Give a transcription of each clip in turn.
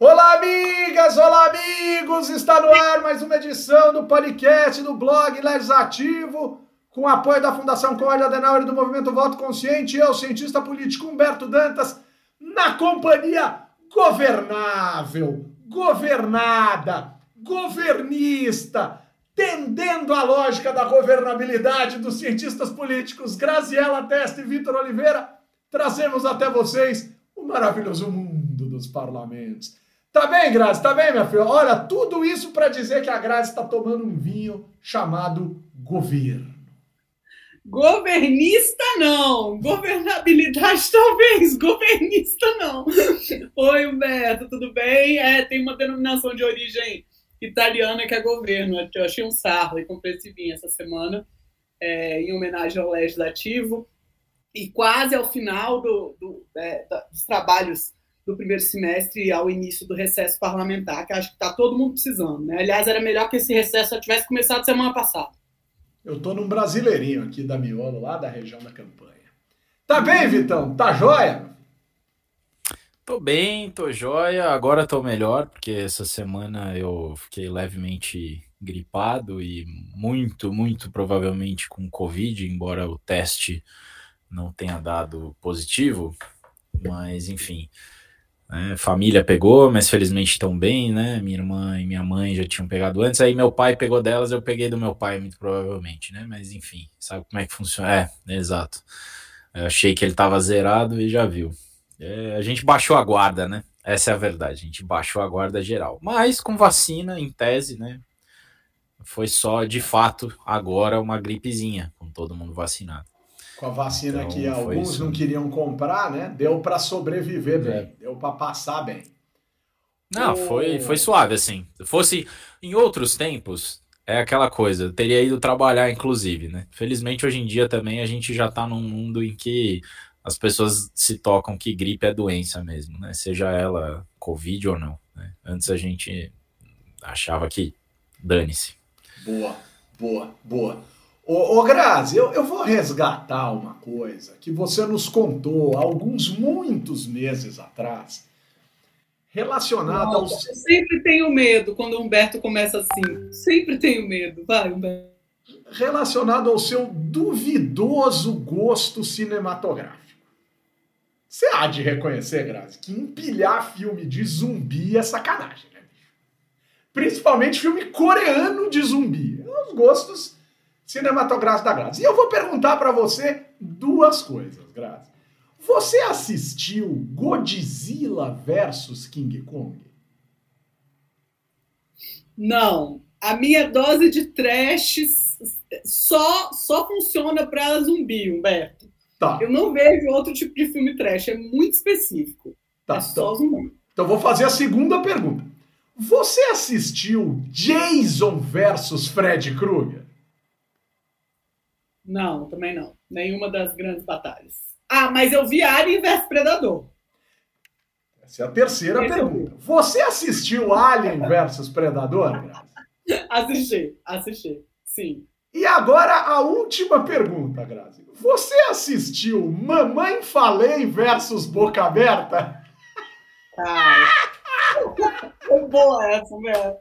Olá, amigas! Olá, amigos! Está no ar mais uma edição do podcast do blog Legislativo, com apoio da Fundação Conrad Adenauer e do Movimento Voto Consciente. Eu, cientista político Humberto Dantas, na companhia governável, governada, governista, tendendo a lógica da governabilidade dos cientistas políticos Graziela Testa e Vitor Oliveira, trazemos até vocês o maravilhoso mundo dos parlamentos. Tá bem, Grazi? Tá bem, minha filha? Olha, tudo isso para dizer que a Grazi está tomando um vinho chamado governo. Governista não, governabilidade talvez, governista não. Oi, Humberto, tudo bem? É, tem uma denominação de origem italiana que é governo. Eu achei um sarro e comprei esse vinho essa semana, é, em homenagem ao legislativo. E quase ao final do, do, é, dos trabalhos do primeiro semestre ao início do recesso parlamentar, que acho que está todo mundo precisando. Né? Aliás, era melhor que esse recesso já tivesse começado semana passada. Eu estou num brasileirinho aqui da Miolo, lá da região da campanha. Tá bem, Vitão? Tá jóia? Tô bem, tô jóia. Agora tô melhor, porque essa semana eu fiquei levemente gripado e muito, muito provavelmente com Covid, embora o teste não tenha dado positivo. Mas, enfim, né, família pegou, mas felizmente estão bem, né? Minha irmã e minha mãe já tinham pegado antes, aí meu pai pegou delas, eu peguei do meu pai, muito provavelmente, né? Mas, enfim, sabe como é que funciona? É, exato. Eu achei que ele tava zerado e já viu. É, a gente baixou a guarda, né? Essa é a verdade. A gente baixou a guarda geral. Mas com vacina, em tese, né? Foi só, de fato, agora uma gripezinha, com todo mundo vacinado. Com a vacina então, que alguns não queriam comprar, né? Deu para sobreviver bem, é. deu para passar bem. Não, foi, foi suave, assim. Se fosse em outros tempos, é aquela coisa, eu teria ido trabalhar, inclusive, né? Felizmente, hoje em dia também a gente já tá num mundo em que as pessoas se tocam que gripe é doença mesmo, né? Seja ela Covid ou não. Né? Antes a gente achava que dane-se. Boa, boa, boa. Ô, ô Grazi, eu, eu vou resgatar uma coisa que você nos contou há alguns muitos meses atrás, relacionada aos. Eu sempre tenho medo quando o Humberto começa assim. Sempre tenho medo. Vai, Humberto. Relacionado ao seu duvidoso gosto cinematográfico. Você há de reconhecer, Grazi, que empilhar filme de zumbi é sacanagem, né? Principalmente filme coreano de zumbi. É os gostos cinematográficos da Grazi. E eu vou perguntar para você duas coisas, Grazi. Você assistiu Godzilla versus King Kong? Não. A minha dose de trash só, só funciona para zumbi, Humberto. Tá. Eu não vejo outro tipo de filme trash, é muito específico. Tá, é só então, Então vou fazer a segunda pergunta. Você assistiu Jason versus Fred Krueger? Não, também não. Nenhuma das grandes batalhas. Ah, mas eu vi Alien versus Predador. Essa é a terceira Esse pergunta. Você assistiu Alien versus Predador? assisti, assisti, sim. E agora a última pergunta, Grazi. Você assistiu Mamãe Falei versus Boca Aberta? Cara, foi boa essa, né?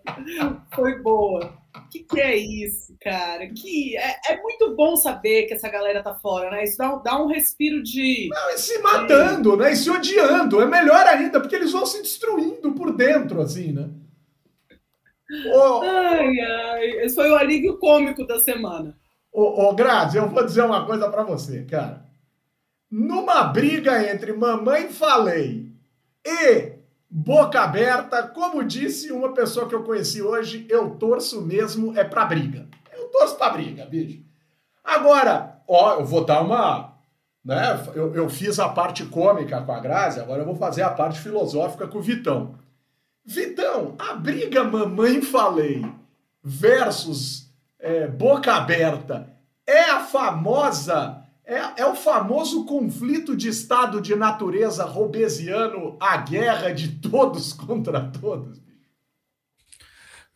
Foi boa. O que, que, é isso, cara? Que é, é, muito bom saber que essa galera tá fora, né? Isso dá, dá um respiro de. Não, e se matando, né? E se odiando. É melhor ainda, porque eles vão se destruindo por dentro, assim, né? Oh, ai, ai. Esse foi o alívio cômico da semana. Ô, ô Grazi, eu vou dizer uma coisa para você, cara. Numa briga entre Mamãe Falei e Boca Aberta, como disse uma pessoa que eu conheci hoje, eu torço mesmo é pra briga. Eu torço pra briga, bicho. Agora, ó, eu vou dar uma. Né, eu, eu fiz a parte cômica com a Grazi, agora eu vou fazer a parte filosófica com o Vitão. Vitão, a briga Mamãe Falei versus é, Boca Aberta é a famosa, é, é o famoso conflito de estado de natureza robesiano, a guerra de todos contra todos.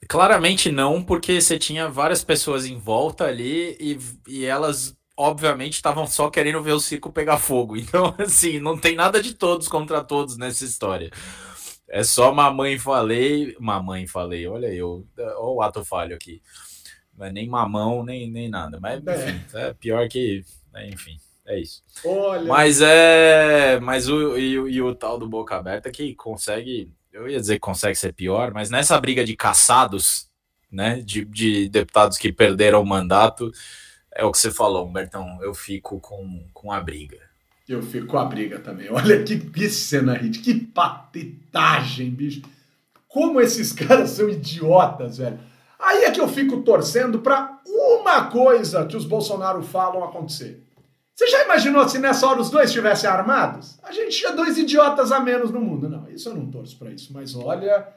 Claramente não, porque você tinha várias pessoas em volta ali e, e elas obviamente estavam só querendo ver o circo pegar fogo. Então, assim, não tem nada de todos contra todos nessa história. É só mamãe falei, mamãe falei, olha eu, olha o ato falho aqui. Não é nem mamão, nem, nem nada. Mas, é. enfim, é pior que. Né, enfim, é isso. Olha. Mas é. Mas o, e, e o tal do Boca Aberta que consegue. Eu ia dizer que consegue ser pior, mas nessa briga de caçados, né? De, de deputados que perderam o mandato, é o que você falou, Humbertão. Eu fico com, com a briga. Eu fico com a briga também. Olha que, que cena, Rit, que patetagem, bicho. Como esses caras são idiotas, velho. Aí é que eu fico torcendo para uma coisa que os Bolsonaro falam acontecer. Você já imaginou se nessa hora os dois estivessem armados? A gente tinha dois idiotas a menos no mundo. Não, isso eu não torço para isso. Mas olha,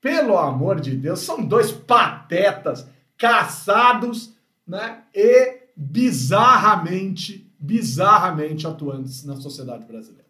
pelo amor de Deus, são dois patetas caçados né, e bizarramente bizarramente atuantes na sociedade brasileira.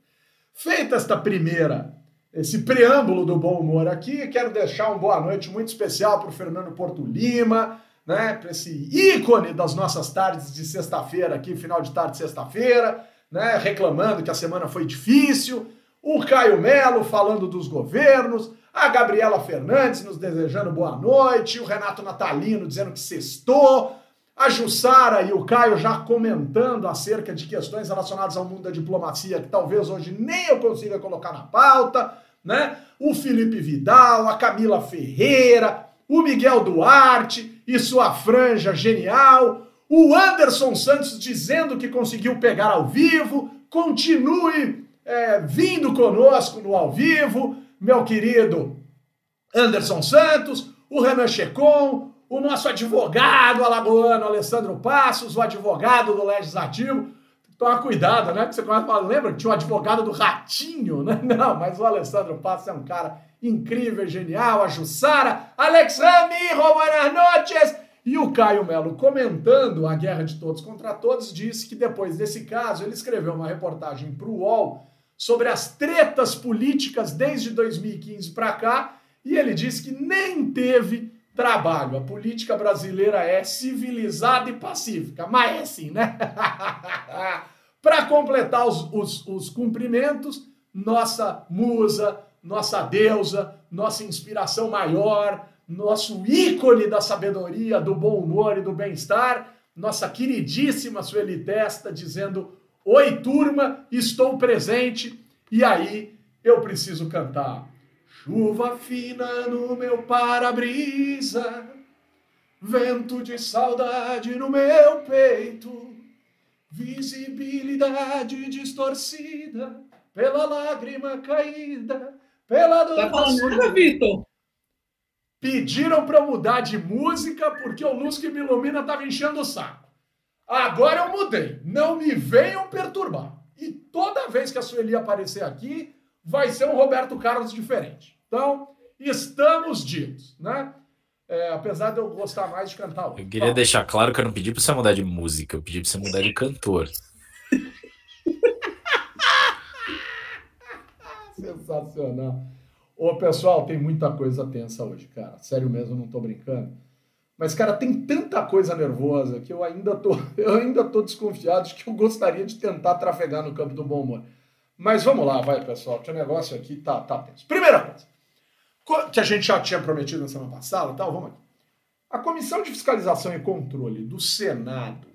Feita esta primeira, esse preâmbulo do bom humor aqui, quero deixar uma boa noite muito especial para o Fernando Porto Lima, né, para esse ícone das nossas tardes de sexta-feira aqui, final de tarde de sexta-feira, né, reclamando que a semana foi difícil, o Caio Melo falando dos governos, a Gabriela Fernandes nos desejando boa noite, o Renato Natalino dizendo que sextou, a Jussara e o Caio já comentando acerca de questões relacionadas ao mundo da diplomacia que talvez hoje nem eu consiga colocar na pauta, né? O Felipe Vidal, a Camila Ferreira, o Miguel Duarte e sua franja genial, o Anderson Santos dizendo que conseguiu pegar ao vivo, continue é, vindo conosco no ao vivo, meu querido Anderson Santos, o Renan Checon, o nosso advogado alagoano, Alessandro Passos, o advogado do Legislativo. Toma cuidado, né? Porque você começa a falar, lembra que tinha o advogado do Ratinho, né? Não, mas o Alessandro Passos é um cara incrível, genial. A Jussara, Alex Rami, buenas noches. E o Caio Melo, comentando a guerra de todos contra todos, disse que depois desse caso ele escreveu uma reportagem para o UOL sobre as tretas políticas desde 2015 para cá e ele disse que nem teve trabalho. A política brasileira é civilizada e pacífica, mas é assim, né? Para completar os, os, os cumprimentos, nossa musa, nossa deusa, nossa inspiração maior, nosso ícone da sabedoria, do bom humor e do bem-estar, nossa queridíssima Sueli Testa, dizendo: Oi, turma, estou presente. E aí eu preciso cantar. Chuva fina no meu para-brisa, vento de saudade no meu peito, visibilidade distorcida pela lágrima caída, pela dor. Tá falando nada, Vitor? Pediram para eu mudar de música porque o Luz que me ilumina estava enchendo o saco. Agora eu mudei. Não me venham perturbar. E toda vez que a Sueli aparecer aqui, vai ser um Roberto Carlos diferente. Então, estamos ditos, né? É, apesar de eu gostar mais de cantar Eu queria deixar claro que eu não pedi para você mudar de música, eu pedi para você mudar de cantor. Sensacional. Ô, pessoal, tem muita coisa tensa hoje, cara. Sério mesmo, não tô brincando. Mas, cara, tem tanta coisa nervosa que eu ainda tô, eu ainda tô desconfiado de que eu gostaria de tentar trafegar no campo do bom humor. Mas vamos lá, vai, pessoal, que o negócio aqui tá, tá tenso. Primeira coisa que a gente já tinha prometido na semana passada, tal, vamos aqui. A Comissão de Fiscalização e Controle do Senado,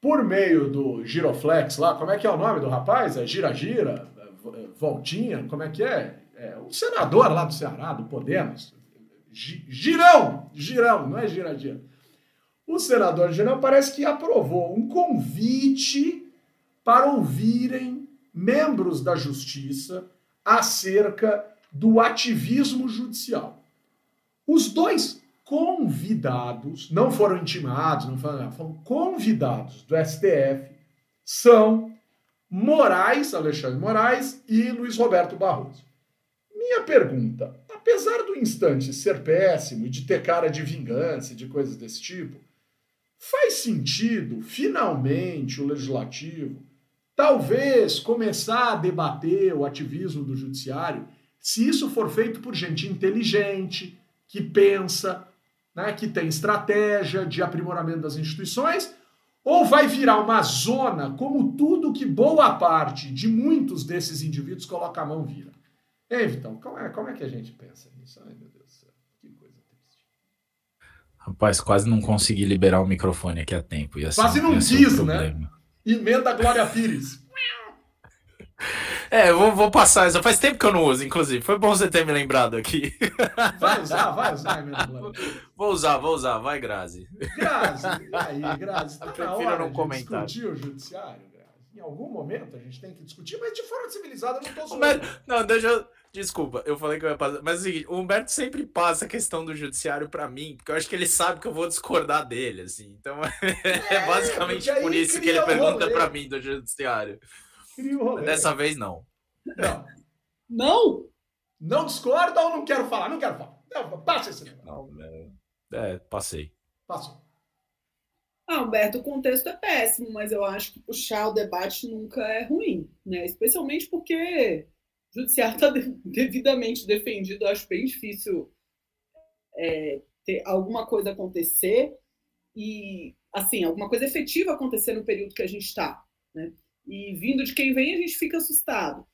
por meio do Giroflex lá, como é que é o nome do rapaz? É Gira Gira? É, Voltinha? Como é que é? é o senador lá do Ceará, do Podemos. Girão! Girão, não é Gira Gira. O senador Girão parece que aprovou um convite para ouvirem membros da Justiça acerca do ativismo judicial. Os dois convidados, não foram intimados, não foram, foram convidados do STF, são Moraes, Alexandre Moraes e Luiz Roberto Barroso. Minha pergunta, apesar do instante ser péssimo e de ter cara de vingança de coisas desse tipo, faz sentido, finalmente, o legislativo talvez começar a debater o ativismo do judiciário se isso for feito por gente inteligente, que pensa, né, que tem estratégia de aprimoramento das instituições, ou vai virar uma zona como tudo que boa parte de muitos desses indivíduos coloca a mão vira. Ei, Vitão, como é, como é que a gente pensa nisso? Ai, meu Deus do céu, que coisa triste. Rapaz, quase não consegui liberar o microfone aqui a tempo. Quase não quis, né? Emenda Glória Pires. É, eu vou, vou passar essa. Faz tempo que eu não uso, inclusive. Foi bom você ter me lembrado aqui. Vai usar, vai usar, Glória Pires. Vou usar, vou usar. Vai, Grazi. Grazi, aí, Grazi? Tá eu prefiro não comentar. discutir o judiciário, Grazi. Em algum momento a gente tem que discutir, mas de forma civilizada eu não tô zoando. Não, deixa eu... Desculpa, eu falei que eu ia passar. Mas é o seguinte, o Humberto sempre passa a questão do judiciário para mim, porque eu acho que ele sabe que eu vou discordar dele, assim. Então é, é basicamente por isso que ele pergunta para mim do judiciário. Dessa vez não. Não. Não? Não discorda ou não quero falar? Não quero falar. Não, passa esse Não, é, passei. Passou. Ah, Humberto, o contexto é péssimo, mas eu acho que puxar o debate nunca é ruim, né? Especialmente porque o judiciário está devidamente defendido. Eu acho bem difícil é, ter alguma coisa acontecer e, assim, alguma coisa efetiva acontecer no período que a gente está, né? E vindo de quem vem, a gente fica assustado.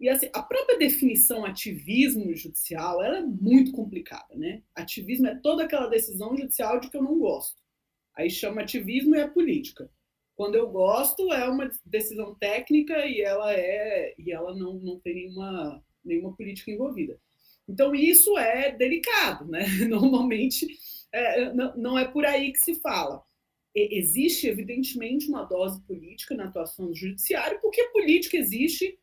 E assim, a própria definição ativismo judicial ela é muito complicada, né? Ativismo é toda aquela decisão judicial de que eu não gosto. Aí chama ativismo e é política. Quando eu gosto, é uma decisão técnica e ela é e ela não, não tem nenhuma, nenhuma política envolvida. Então, isso é delicado, né? Normalmente, é, não, não é por aí que se fala. Existe, evidentemente, uma dose política na atuação do judiciário, porque política existe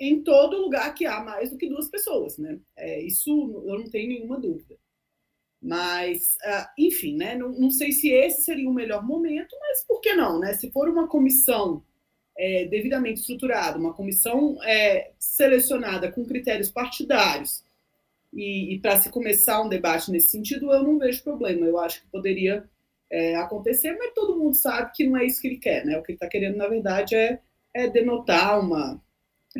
em todo lugar que há mais do que duas pessoas, né? É, isso eu não tenho nenhuma dúvida. Mas, uh, enfim, né? Não, não, sei se esse seria o melhor momento, mas por que não, né? Se for uma comissão é, devidamente estruturada, uma comissão é, selecionada com critérios partidários, e, e para se começar um debate nesse sentido, eu não vejo problema. Eu acho que poderia é, acontecer, mas todo mundo sabe que não é isso que ele quer, né? O que ele está querendo, na verdade, é, é denotar uma.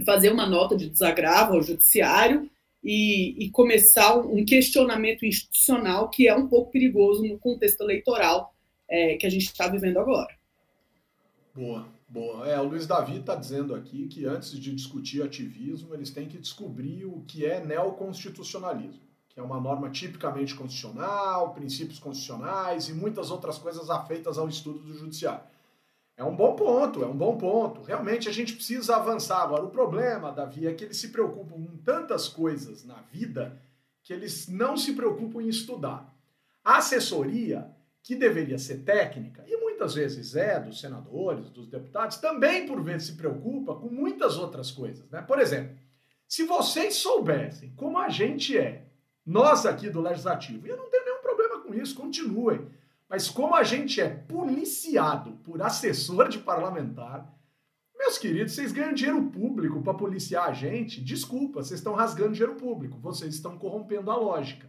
fazer uma nota de desagravo ao judiciário e, e começar um questionamento institucional que é um pouco perigoso no contexto eleitoral é, que a gente está vivendo agora. Boa, boa. É, o Luiz Davi está dizendo aqui que antes de discutir ativismo, eles têm que descobrir o que é neoconstitucionalismo, que é uma norma tipicamente constitucional, princípios constitucionais e muitas outras coisas afeitas ao estudo do judiciário. É um bom ponto, é um bom ponto. Realmente a gente precisa avançar. Agora, o problema, Davi, é que eles se preocupam com tantas coisas na vida que eles não se preocupam em estudar. A assessoria, que deveria ser técnica, e muitas vezes é dos senadores, dos deputados, também por vezes se preocupa com muitas outras coisas. Né? Por exemplo, se vocês soubessem como a gente é, nós aqui do Legislativo, e eu não tenho nenhum problema com isso, continuem mas como a gente é policiado por assessor de parlamentar, meus queridos, vocês ganham dinheiro público para policiar a gente. Desculpa, vocês estão rasgando dinheiro público, vocês estão corrompendo a lógica.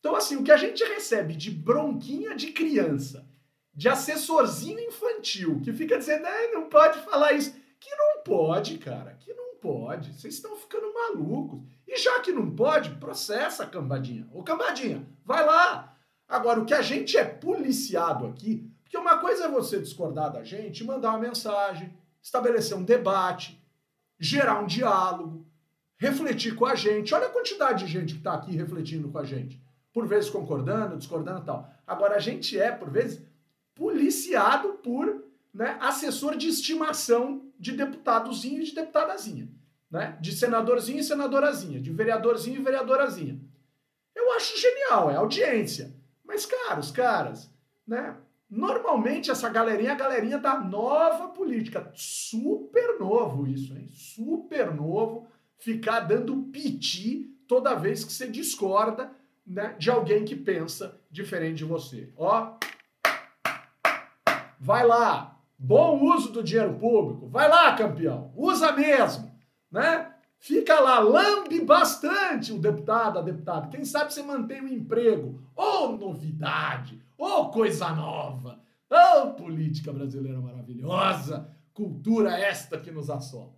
Então, assim, o que a gente recebe de bronquinha de criança, de assessorzinho infantil, que fica dizendo, não pode falar isso. Que não pode, cara, que não pode. Vocês estão ficando malucos. E já que não pode, processa, cambadinha. Ô, cambadinha, vai lá, Agora, o que a gente é policiado aqui, porque uma coisa é você discordar da gente, mandar uma mensagem, estabelecer um debate, gerar um diálogo, refletir com a gente. Olha a quantidade de gente que está aqui refletindo com a gente. Por vezes concordando, discordando e tal. Agora, a gente é, por vezes, policiado por né, assessor de estimação de deputadozinho e de deputadazinha. Né? De senadorzinho e senadorazinha, de vereadorzinho e vereadorazinha. Eu acho genial, é audiência. Mas, caros, caras, né? Normalmente essa galerinha é a galerinha da nova política. Super novo isso, hein? Super novo ficar dando piti toda vez que você discorda né, de alguém que pensa diferente de você. Ó, vai lá, bom uso do dinheiro público. Vai lá, campeão, usa mesmo, né? Fica lá, lambe bastante o deputado, a deputada. Quem sabe você mantém o emprego. Ô oh, novidade! Oh, coisa nova! Oh, política brasileira maravilhosa! Cultura esta que nos assola.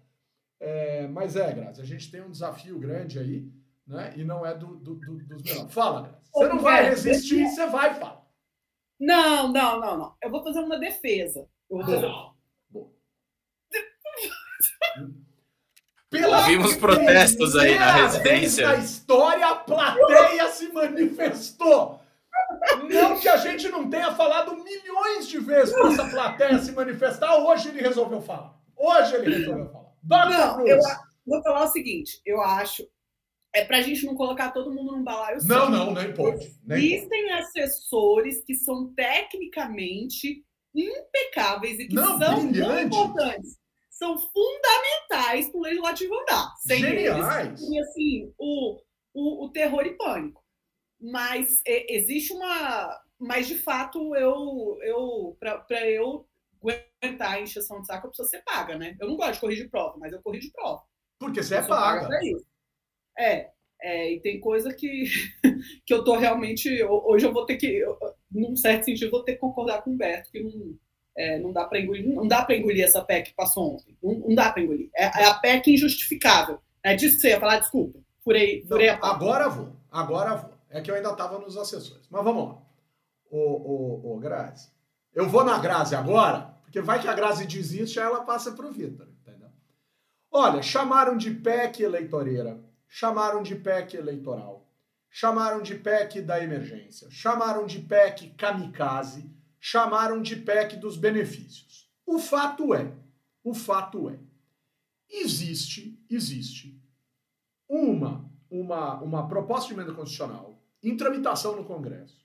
É, mas é, Grazi, a gente tem um desafio grande aí, né? E não é do, do, do, dos melhores. Fala, Grazi. Você não vai resistir, você vai falar. Não, não, não, não. Eu vou fazer uma defesa. Eu vou fazer... Pela Ouvimos protestos aí na residência. Na história, a plateia se manifestou. Não que a gente não tenha falado milhões de vezes para essa plateia se manifestar, hoje ele resolveu falar. Hoje ele resolveu falar. Dr. Não, Cruz. eu vou falar o seguinte: eu acho. É para a gente não colocar todo mundo num balaio só. Não, não, nem pode. Existem assessores que são tecnicamente impecáveis e que não, são brilhante. muito importantes. São fundamentais para o legislativo andar. Sem Geniais. eles, e assim, o, o, o terror e pânico. Mas é, existe uma. Mas de fato, eu, eu para eu aguentar a encheção de saco, a pessoa ser paga, né? Eu não gosto de corrigir prova, mas eu corrijo prova. Porque você é paga. É, é, e tem coisa que, que eu tô realmente. Hoje eu vou ter que, eu, num certo sentido, vou ter que concordar com o Beto, que não, é, não dá para engolir, não dá para engolir essa PEC que passou ontem. Não, não dá para engolir. É, é, a PEC injustificável. É disso que você ia falar, desculpa. Furei, furei não, Agora vou, agora vou. É que eu ainda estava nos assessores. Mas vamos lá. Ô, ô, ô, Grazi. Eu vou na Grazi agora, porque vai que a Grazi desiste, aí ela passa para o Vitor. Entendeu? Olha, chamaram de PEC eleitoreira, chamaram de PEC eleitoral, chamaram de PEC da emergência, chamaram de PEC kamikaze, chamaram de PEC dos benefícios. O fato é, o fato é, existe, existe uma, uma, uma proposta de emenda constitucional em tramitação no Congresso,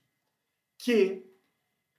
que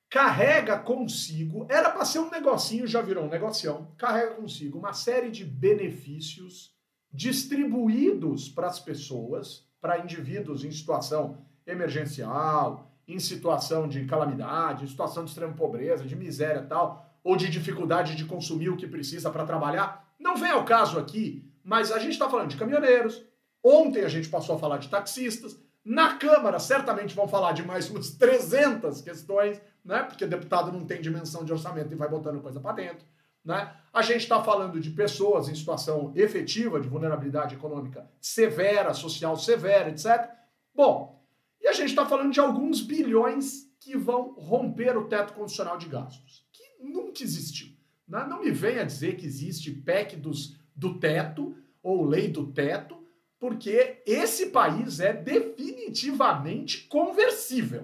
carrega consigo, era para ser um negocinho, já virou um negocião, carrega consigo uma série de benefícios distribuídos para as pessoas, para indivíduos em situação emergencial, em situação de calamidade, em situação de extrema pobreza, de miséria tal, ou de dificuldade de consumir o que precisa para trabalhar. Não vem ao caso aqui, mas a gente está falando de caminhoneiros. Ontem a gente passou a falar de taxistas. Na Câmara, certamente vão falar de mais umas 300 questões, né? Porque deputado não tem dimensão de orçamento e vai botando coisa para dentro. Né? A gente está falando de pessoas em situação efetiva de vulnerabilidade econômica severa, social severa, etc. Bom, e a gente está falando de alguns bilhões que vão romper o teto condicional de gastos, que nunca existiu. Né? Não me venha dizer que existe PEC dos, do teto ou lei do teto porque esse país é definitivamente conversível.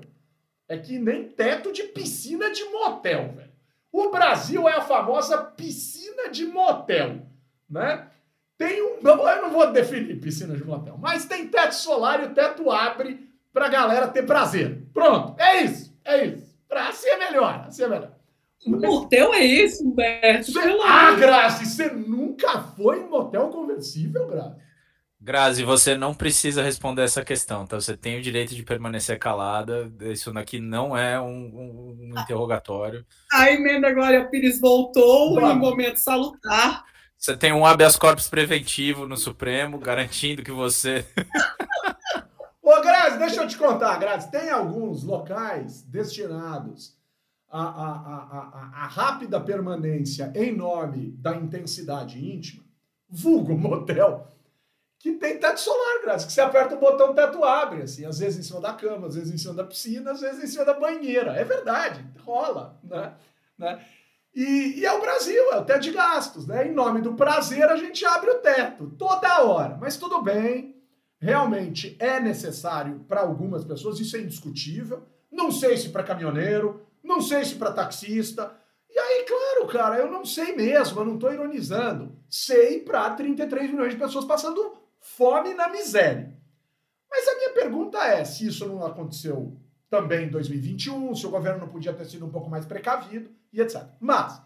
É que nem teto de piscina de motel, velho. O Brasil é a famosa piscina de motel, né? Tem um, eu não vou definir piscina de motel, mas tem teto solar e o teto abre pra galera ter prazer. Pronto, é isso, é isso. Pra assim é melhor, assim é melhor. motel é esse, Humberto? ah, Grazi, você nunca foi em motel conversível, Grazi? Grazi, você não precisa responder essa questão, tá? Você tem o direito de permanecer calada. Isso aqui não é um, um, um interrogatório. A emenda Glória Pires voltou em momento salutar. Você tem um habeas corpus preventivo no Supremo, garantindo que você. Ô, Grazi, deixa eu te contar, Grazi. Tem alguns locais destinados à, à, à, à rápida permanência em nome da intensidade íntima, vulgo motel que tem teto solar, Graça, que você aperta o botão, o teto abre, assim, às vezes em cima da cama, às vezes em cima da piscina, às vezes em cima da banheira. É verdade, rola, né? né? E, e, é o Brasil, é o teto de gastos, né? Em nome do prazer, a gente abre o teto toda hora. Mas tudo bem, realmente é necessário para algumas pessoas, isso é indiscutível. Não sei se para caminhoneiro, não sei se para taxista. E aí, claro, cara, eu não sei mesmo, eu não estou ironizando. Sei para 33 milhões de pessoas passando fome na miséria. Mas a minha pergunta é se isso não aconteceu também em 2021, se o governo não podia ter sido um pouco mais precavido e etc. Mas,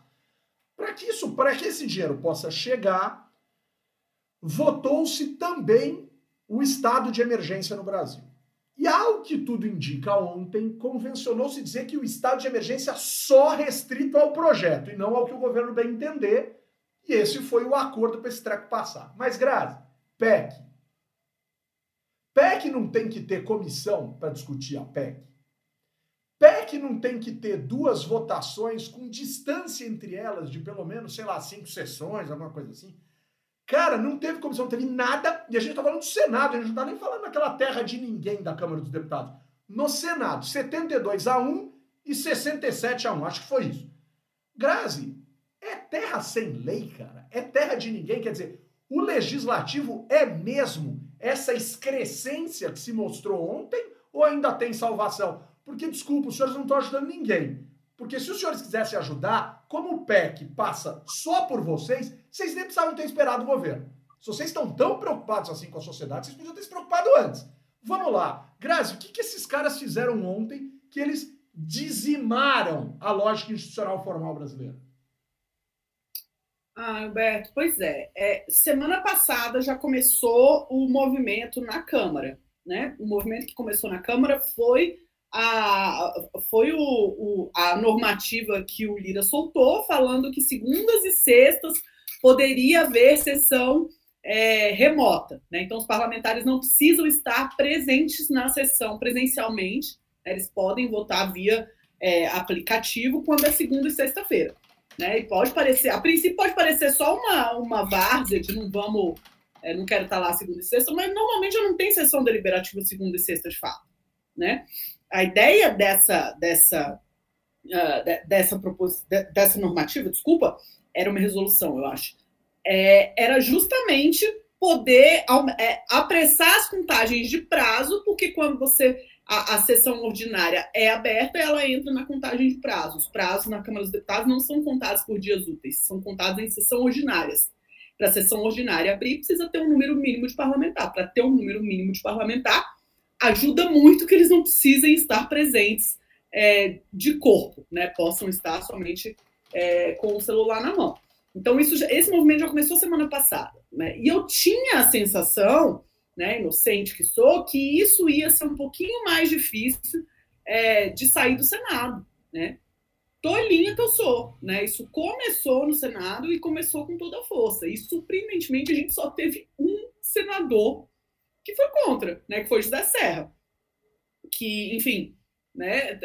para que isso, para que esse dinheiro possa chegar, votou-se também o estado de emergência no Brasil. E ao que tudo indica ontem, convencionou-se dizer que o estado de emergência só restrito ao projeto e não ao que o governo bem entender. E esse foi o acordo para esse treco passar. Mas, Grazi, PEC. PEC não tem que ter comissão para discutir a PEC. PEC não tem que ter duas votações com distância entre elas de pelo menos, sei lá, cinco sessões, alguma coisa assim. Cara, não teve comissão, não teve nada. E a gente está falando do Senado, a gente não está nem falando daquela terra de ninguém da Câmara dos Deputados. No Senado, 72 a 1 e 67 a 1. Acho que foi isso. Grazi, é terra sem lei, cara. É terra de ninguém. Quer dizer, O legislativo é mesmo essa excrescência que se mostrou ontem ou ainda tem salvação? Porque, desculpa, os senhores não estão ajudando ninguém. Porque se os senhores quisessem ajudar, como o PEC passa só por vocês, vocês nem precisavam ter esperado o governo. Se vocês estão tão preocupados assim com a sociedade, vocês podiam ter se preocupado antes. Vamos lá. Grazi, o que, que esses caras fizeram ontem que eles dizimaram a lógica institucional formal brasileira? Ah, Alberto, pois é. é. Semana passada já começou o movimento na Câmara. Né? O movimento que começou na Câmara foi a, foi o, o, a normativa que o Lira soltou, falando que segundas e sextas poderia haver sessão é, remota. Né? Então, os parlamentares não precisam estar presentes na sessão presencialmente, né? eles podem votar via é, aplicativo quando é segunda e sexta-feira. Né? E pode parecer, a princípio pode parecer só uma, uma várzea de não vamos, é, não quero estar lá segunda e sexta, mas normalmente não tenho sessão deliberativa segunda e sexta de fato. Né? A ideia dessa, dessa, uh, dessa, propos, dessa normativa, desculpa, era uma resolução, eu acho, é, era justamente poder é, apressar as contagens de prazo, porque quando você a, a, sessão ordinária é aberta, ela entra na contagem de prazos. Os prazos na Câmara dos Deputados não são contados por dias úteis, são contados em sessão ordinárias. Para a sessão ordinária abrir, precisa ter um número mínimo de parlamentar. Para ter um número mínimo de parlamentar, ajuda muito que eles não precisem estar presentes é, de corpo, né? Possam estar somente é, com o celular na mão. Então, isso, esse movimento já começou semana passada. Né? E eu tinha a sensação né, inocente que sou, que isso ia ser um pouquinho mais difícil é, de sair do Senado, né? Tolinha que eu sou, né? Isso começou no Senado e começou com toda a força. E surpreendentemente a gente só teve um senador que foi contra, né? Que foi José Serra, que, enfim, né?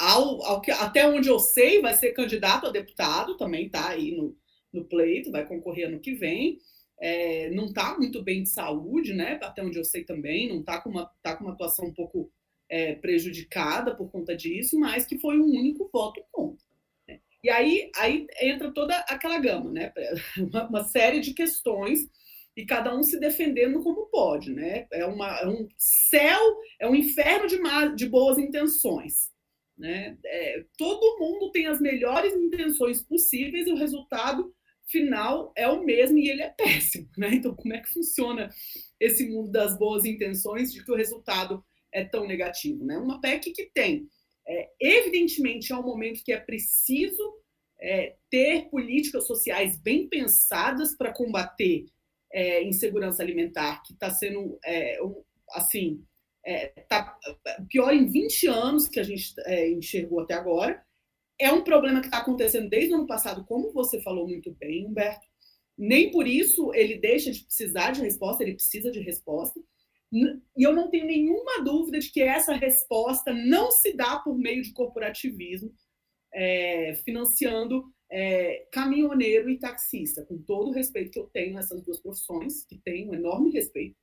Ao, ao até onde eu sei, vai ser candidato a deputado, também tá aí no, no pleito, vai concorrer ano que vem é, não está muito bem de saúde, né? Até onde eu sei também, não está com uma, tá com uma atuação um pouco é, prejudicada por conta disso, mas que foi um único voto contra. Né? E aí, aí entra toda aquela gama, né? Uma, uma, série de questões e cada um se defendendo como pode, né? É, uma, é um céu, é um inferno de, de boas intenções. Né? É, todo mundo tem as melhores intenções possíveis e o resultado final é o mesmo e ele é péssimo, né? Então, como é que funciona esse mundo das boas intenções de que o resultado é tão negativo, né? Uma PEC que tem, é, evidentemente, é um momento que é preciso é, ter políticas sociais bem pensadas para combater é, insegurança alimentar, que está sendo, é, assim, é, tá pior em 20 anos que a gente é, enxergou até agora, é um problema que está acontecendo desde o ano passado, como você falou muito bem, Humberto. Nem por isso ele deixa de precisar de resposta, ele precisa de resposta. E eu não tenho nenhuma dúvida de que essa resposta não se dá por meio de corporativismo, é, financiando é, caminhoneiro e taxista, com todo o respeito que eu tenho nessas duas profissões, que tenho um enorme respeito.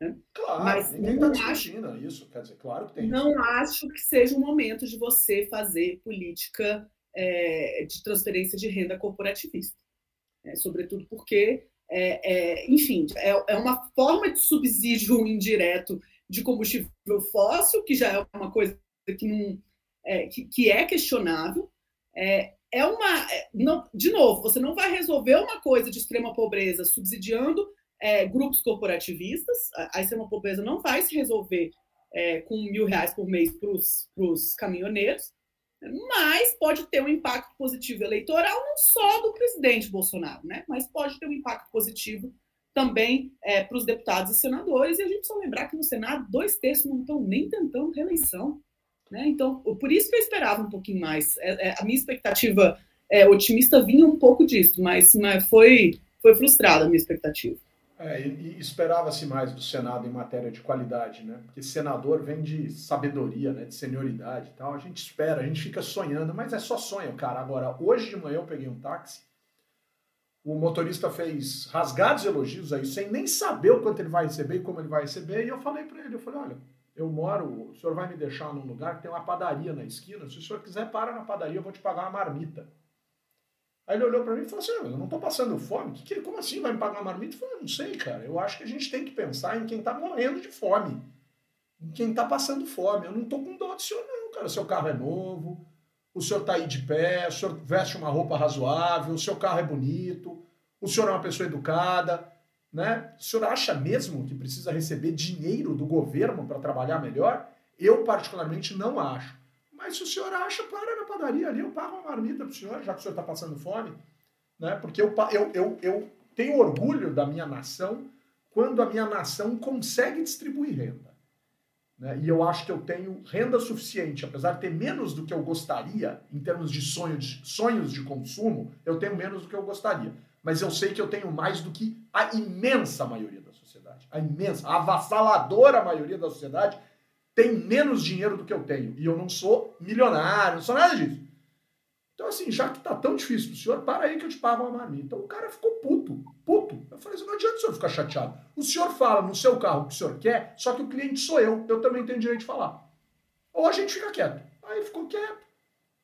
Né? Claro, Mas ninguém está discutindo acho, isso, quer dizer, claro que tem. Não isso. acho que seja o momento de você fazer política é, de transferência de renda corporativista. É, sobretudo porque, é, é enfim, é, é, uma forma de subsídio indireto de combustível fóssil, que já é uma coisa que, não, é, que, que é questionável. É, é uma. Não, de novo, você não vai resolver uma coisa de extrema pobreza subsidiando é, grupos corporativistas. A extrema pobreza não vai se resolver é, com mil reais por mês para os caminhoneiros, mas pode ter um impacto positivo eleitoral não só do presidente Bolsonaro, né? mas pode ter um impacto positivo também é, para os deputados e senadores. E a gente precisa lembrar que no Senado, dois terços não estão nem tentando reeleição. Né? Então, por isso que eu esperava um pouquinho mais. É, é, a minha expectativa é, otimista vinha um pouco disso, mas, mas foi, foi frustrada a minha expectativa. É, e, e esperava-se mais do Senado em matéria de qualidade, né? Porque senador vem de sabedoria, né? De senioridade e tal. A gente espera, a gente fica sonhando, mas é só sonho, cara. Agora, hoje de manhã eu peguei um táxi, o motorista fez rasgados elogios aí, sem nem saber o quanto ele vai receber e como ele vai receber, e eu falei para ele, eu falei, olha, eu moro, o senhor vai me deixar num lugar que tem uma padaria na esquina, se o senhor quiser, para na padaria, eu vou te pagar uma marmita. Aí ele olhou para mim e falou assim: eu não estou passando fome. Que que, como assim vai me pagar uma marmita? Eu falei: não sei, cara. Eu acho que a gente tem que pensar em quem está morrendo de fome. Em quem está passando fome. Eu não estou com dó do senhor, não, cara. Seu carro é novo, o senhor está aí de pé, o senhor veste uma roupa razoável, o seu carro é bonito, o senhor é uma pessoa educada. Né? O senhor acha mesmo que precisa receber dinheiro do governo para trabalhar melhor? Eu, particularmente, não acho. Mas se o senhor acha, para na padaria ali, eu pago uma marmita para o senhor, já que o senhor está passando fome. Né? Porque eu, eu, eu, eu tenho orgulho da minha nação quando a minha nação consegue distribuir renda. Né? E eu acho que eu tenho renda suficiente, apesar de ter menos do que eu gostaria, em termos de, sonho de sonhos de consumo, eu tenho menos do que eu gostaria. Mas eu sei que eu tenho mais do que a imensa maioria da sociedade. A imensa, a avassaladora maioria da sociedade tem menos dinheiro do que eu tenho. E eu não sou milionário, não sou nada disso. Então, assim, já que tá tão difícil pro senhor, para aí que eu te pago uma marmita. Então o cara ficou puto, puto. Eu falei assim, não adianta o senhor ficar chateado. O senhor fala no seu carro o que o senhor quer, só que o cliente sou eu. Eu também tenho direito de falar. Ou a gente fica quieto. Aí ficou quieto.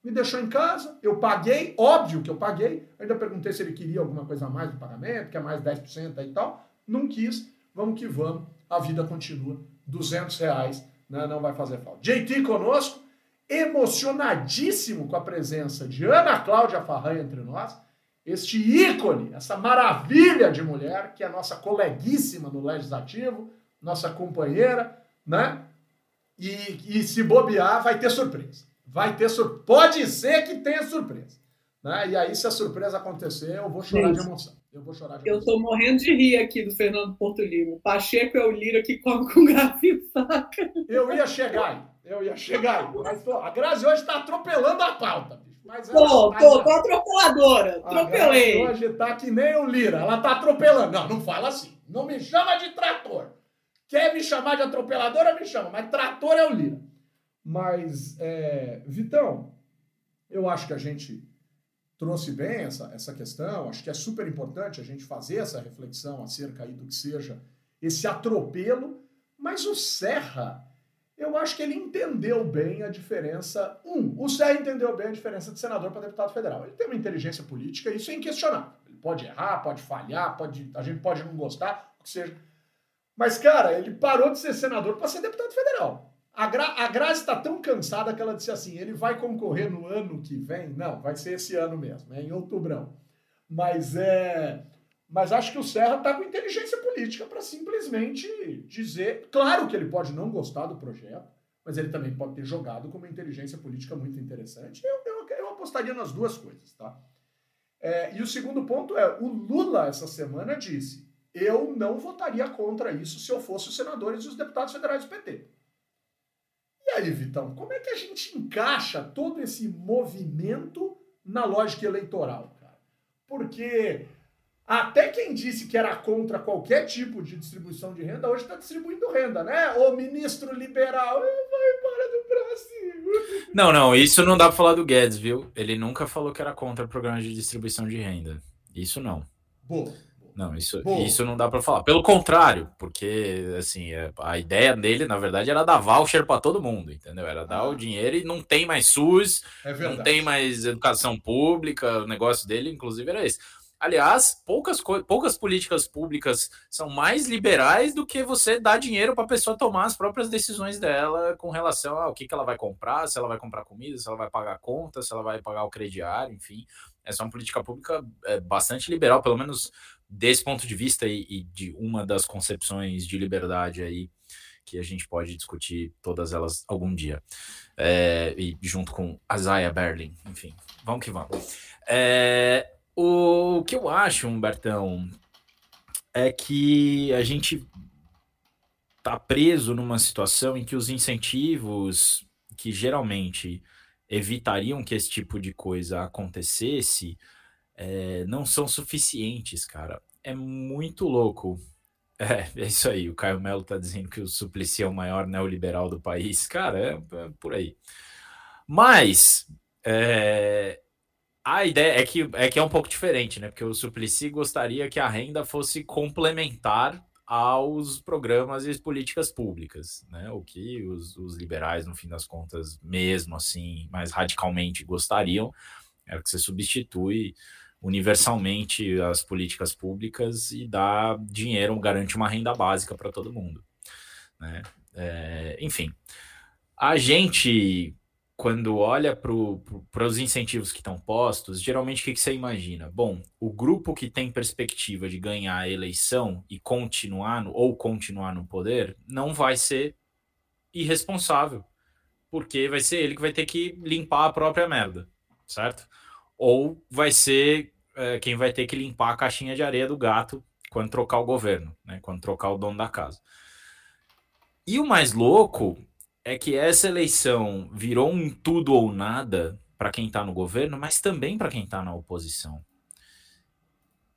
Me deixou em casa, eu paguei, óbvio que eu paguei. Ainda perguntei se ele queria alguma coisa a mais do pagamento, que é mais 10% aí e tal. Não quis, vamos que vamos. A vida continua. 200 reais né, não vai fazer falta. JT conosco, emocionadíssimo com a presença de Ana Cláudia Farran entre nós, este ícone, essa maravilha de mulher, que é nossa coleguíssima no Legislativo, nossa companheira, né? E, e se bobear, vai ter surpresa. Vai ter surpresa. Pode ser que tenha surpresa. Né? E aí, se a surpresa acontecer, eu vou chorar Gente, de emoção. Eu vou chorar de Eu tô morrendo de rir aqui do Fernando Porto Lima. O Pacheco é o Lira que come com garfo e faca. Eu ia chegar aí. Eu ia chegar aí. Mas pô, a Grazi hoje tá atropelando a pauta, bicho. Mas pô, pô, tô atropeladora. Atropelei. Hoje tá que nem o Lira. Ela tá atropelando. Não, não fala assim. Não me chama de trator. Quer me chamar de atropeladora, me chama. Mas trator é o Lira. Mas, é, Vitão, eu acho que a gente trouxe bem essa, essa questão. Acho que é super importante a gente fazer essa reflexão acerca aí do que seja esse atropelo. Mas o Serra, eu acho que ele entendeu bem a diferença. Um, o Serra entendeu bem a diferença de senador para deputado federal. Ele tem uma inteligência política, isso é inquestionável. Ele pode errar, pode falhar, pode, a gente pode não gostar, o que seja. Mas, cara, ele parou de ser senador para ser deputado federal. A, Gra a Grazi está tão cansada que ela disse assim: ele vai concorrer no ano que vem? Não, vai ser esse ano mesmo, é em outubrão. Mas é. Mas acho que o Serra está com inteligência política para simplesmente dizer. Claro que ele pode não gostar do projeto, mas ele também pode ter jogado com uma inteligência política muito interessante. Eu, eu, eu apostaria nas duas coisas, tá? É, e o segundo ponto é: o Lula, essa semana, disse: eu não votaria contra isso se eu fosse os senadores e os deputados federais do PT. E aí, Vitão, como é que a gente encaixa todo esse movimento na lógica eleitoral, cara? Porque até quem disse que era contra qualquer tipo de distribuição de renda, hoje está distribuindo renda, né? O ministro liberal vai embora do Brasil. Não, não, isso não dá para falar do Guedes, viu? Ele nunca falou que era contra programas de distribuição de renda. Isso não. Boa. Não, isso, isso não dá para falar. Pelo contrário, porque assim, é, a ideia dele, na verdade, era dar voucher para todo mundo, entendeu? Era dar ah. o dinheiro e não tem mais SUS, é não tem mais educação pública, o negócio dele, inclusive, era esse. Aliás, poucas, poucas políticas públicas são mais liberais do que você dar dinheiro para a pessoa tomar as próprias decisões dela com relação ao que, que ela vai comprar, se ela vai comprar comida, se ela vai pagar conta, se ela vai pagar o crediário, enfim. Essa é uma política pública é, bastante liberal, pelo menos desse ponto de vista e, e, de uma das concepções de liberdade aí que a gente pode discutir todas elas algum dia é, e junto com Isaiah Berlin, enfim, vamos que vamos. É, o que eu acho, Humbertão, é que a gente tá preso numa situação em que os incentivos que geralmente evitariam que esse tipo de coisa acontecesse é, não são suficientes, cara. É muito louco. É, é isso aí. O Caio Melo tá dizendo que o Suplicy é o maior neoliberal do país. Cara, é, é por aí. Mas é, a ideia é que, é que é um pouco diferente, né? Porque o Suplicy gostaria que a renda fosse complementar aos programas e políticas públicas, né? O que os, os liberais, no fim das contas, mesmo assim, mais radicalmente gostariam, era que você substitui universalmente as políticas públicas e dá dinheiro, garante uma renda básica para todo mundo. Né? É, enfim, a gente, quando olha para os incentivos que estão postos, geralmente o que, que você imagina? Bom, o grupo que tem perspectiva de ganhar a eleição e continuar no, ou continuar no poder não vai ser irresponsável, porque vai ser ele que vai ter que limpar a própria merda, certo? Ou vai ser é, quem vai ter que limpar a caixinha de areia do gato quando trocar o governo, né? Quando trocar o dono da casa. E o mais louco é que essa eleição virou um tudo ou nada para quem está no governo, mas também para quem está na oposição.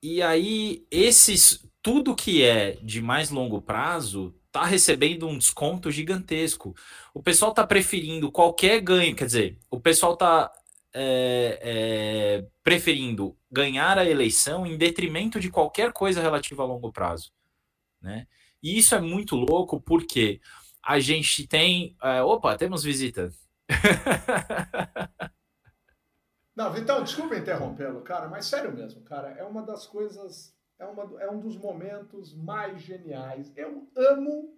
E aí, esses tudo que é de mais longo prazo está recebendo um desconto gigantesco. O pessoal está preferindo qualquer ganho, quer dizer, o pessoal está é, é, preferindo ganhar a eleição em detrimento de qualquer coisa relativa a longo prazo, né? E isso é muito louco porque a gente tem. É, opa, temos visita. Não, Vitão, desculpa interrompê-lo, cara, mas sério mesmo, cara, é uma das coisas, é, uma, é um dos momentos mais geniais. Eu amo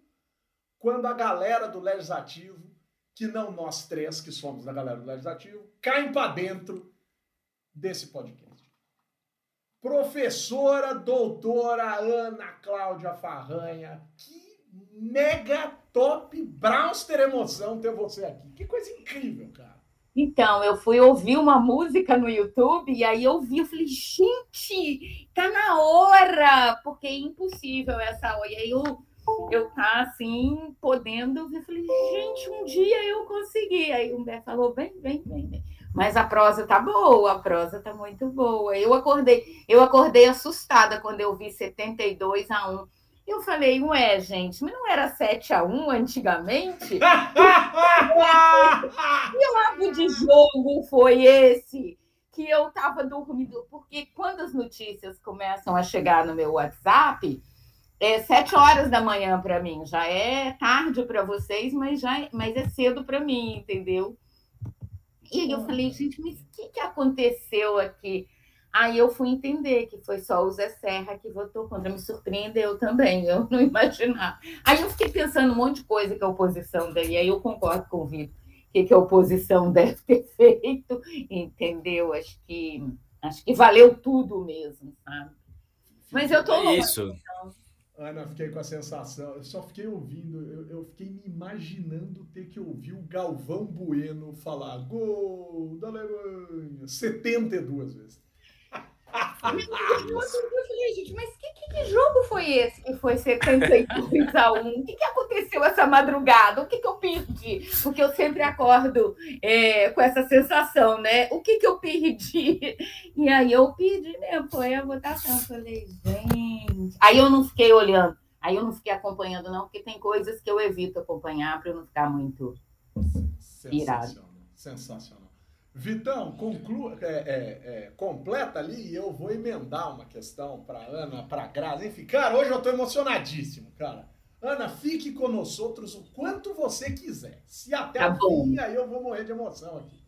quando a galera do Legislativo, que não nós três que somos da galera do Legislativo, caem para dentro desse podcast. Professora doutora Ana Cláudia Farranha, que mega top Brauster emoção ter você aqui. Que coisa incrível, cara. Então, eu fui ouvir uma música no YouTube e aí eu vi, eu falei, gente, tá na hora, porque é impossível essa hora. E aí eu, eu tá assim, podendo ver, falei, gente, um dia eu consegui. Aí o Humberto falou, vem, vem, vem, vem. Mas a prosa tá boa, a prosa tá muito boa. Eu acordei, eu acordei assustada quando eu vi 72 a 1. Eu falei, ué, gente, mas não era 7 a 1 antigamente? que lago de jogo foi esse? Que eu estava dormindo, porque quando as notícias começam a chegar no meu WhatsApp, é 7 horas da manhã para mim, já é tarde para vocês, mas já é, mas é cedo para mim, entendeu? E aí eu falei, gente, mas o que, que aconteceu aqui? Aí eu fui entender que foi só o Zé Serra que votou contra. Me surpreendeu também, eu não imaginava. Aí eu fiquei pensando um monte de coisa que a oposição dele, aí eu concordo com o Vitor, que, que a oposição deve ter feito, entendeu? Acho que, acho que valeu tudo mesmo, sabe? Mas eu tô é louca, isso. Então. Ana, fiquei com a sensação, eu só fiquei ouvindo, eu, eu, fiquei me imaginando ter que ouvir o Galvão Bueno falar gol da Alemanha 72 vezes. Eu falei, gente, mas que, que, que, jogo foi esse que foi 72 a 1? O que, que aconteceu essa madrugada? O que, que eu perdi? Porque eu sempre acordo é, com essa sensação, né? O que, que eu perdi? E aí eu perdi mesmo, foi a votação. falei, gente. Aí eu não fiquei olhando, aí eu não fiquei acompanhando, não, porque tem coisas que eu evito acompanhar para eu não ficar muito pirado. Sensacional. Sensacional. Vitão, conclua, é, é, é, completa ali e eu vou emendar uma questão para Ana, para Graça. Enfim, cara, hoje eu estou emocionadíssimo, cara. Ana, fique com nós outros o quanto você quiser. Se até tá fim, aí eu vou morrer de emoção aqui.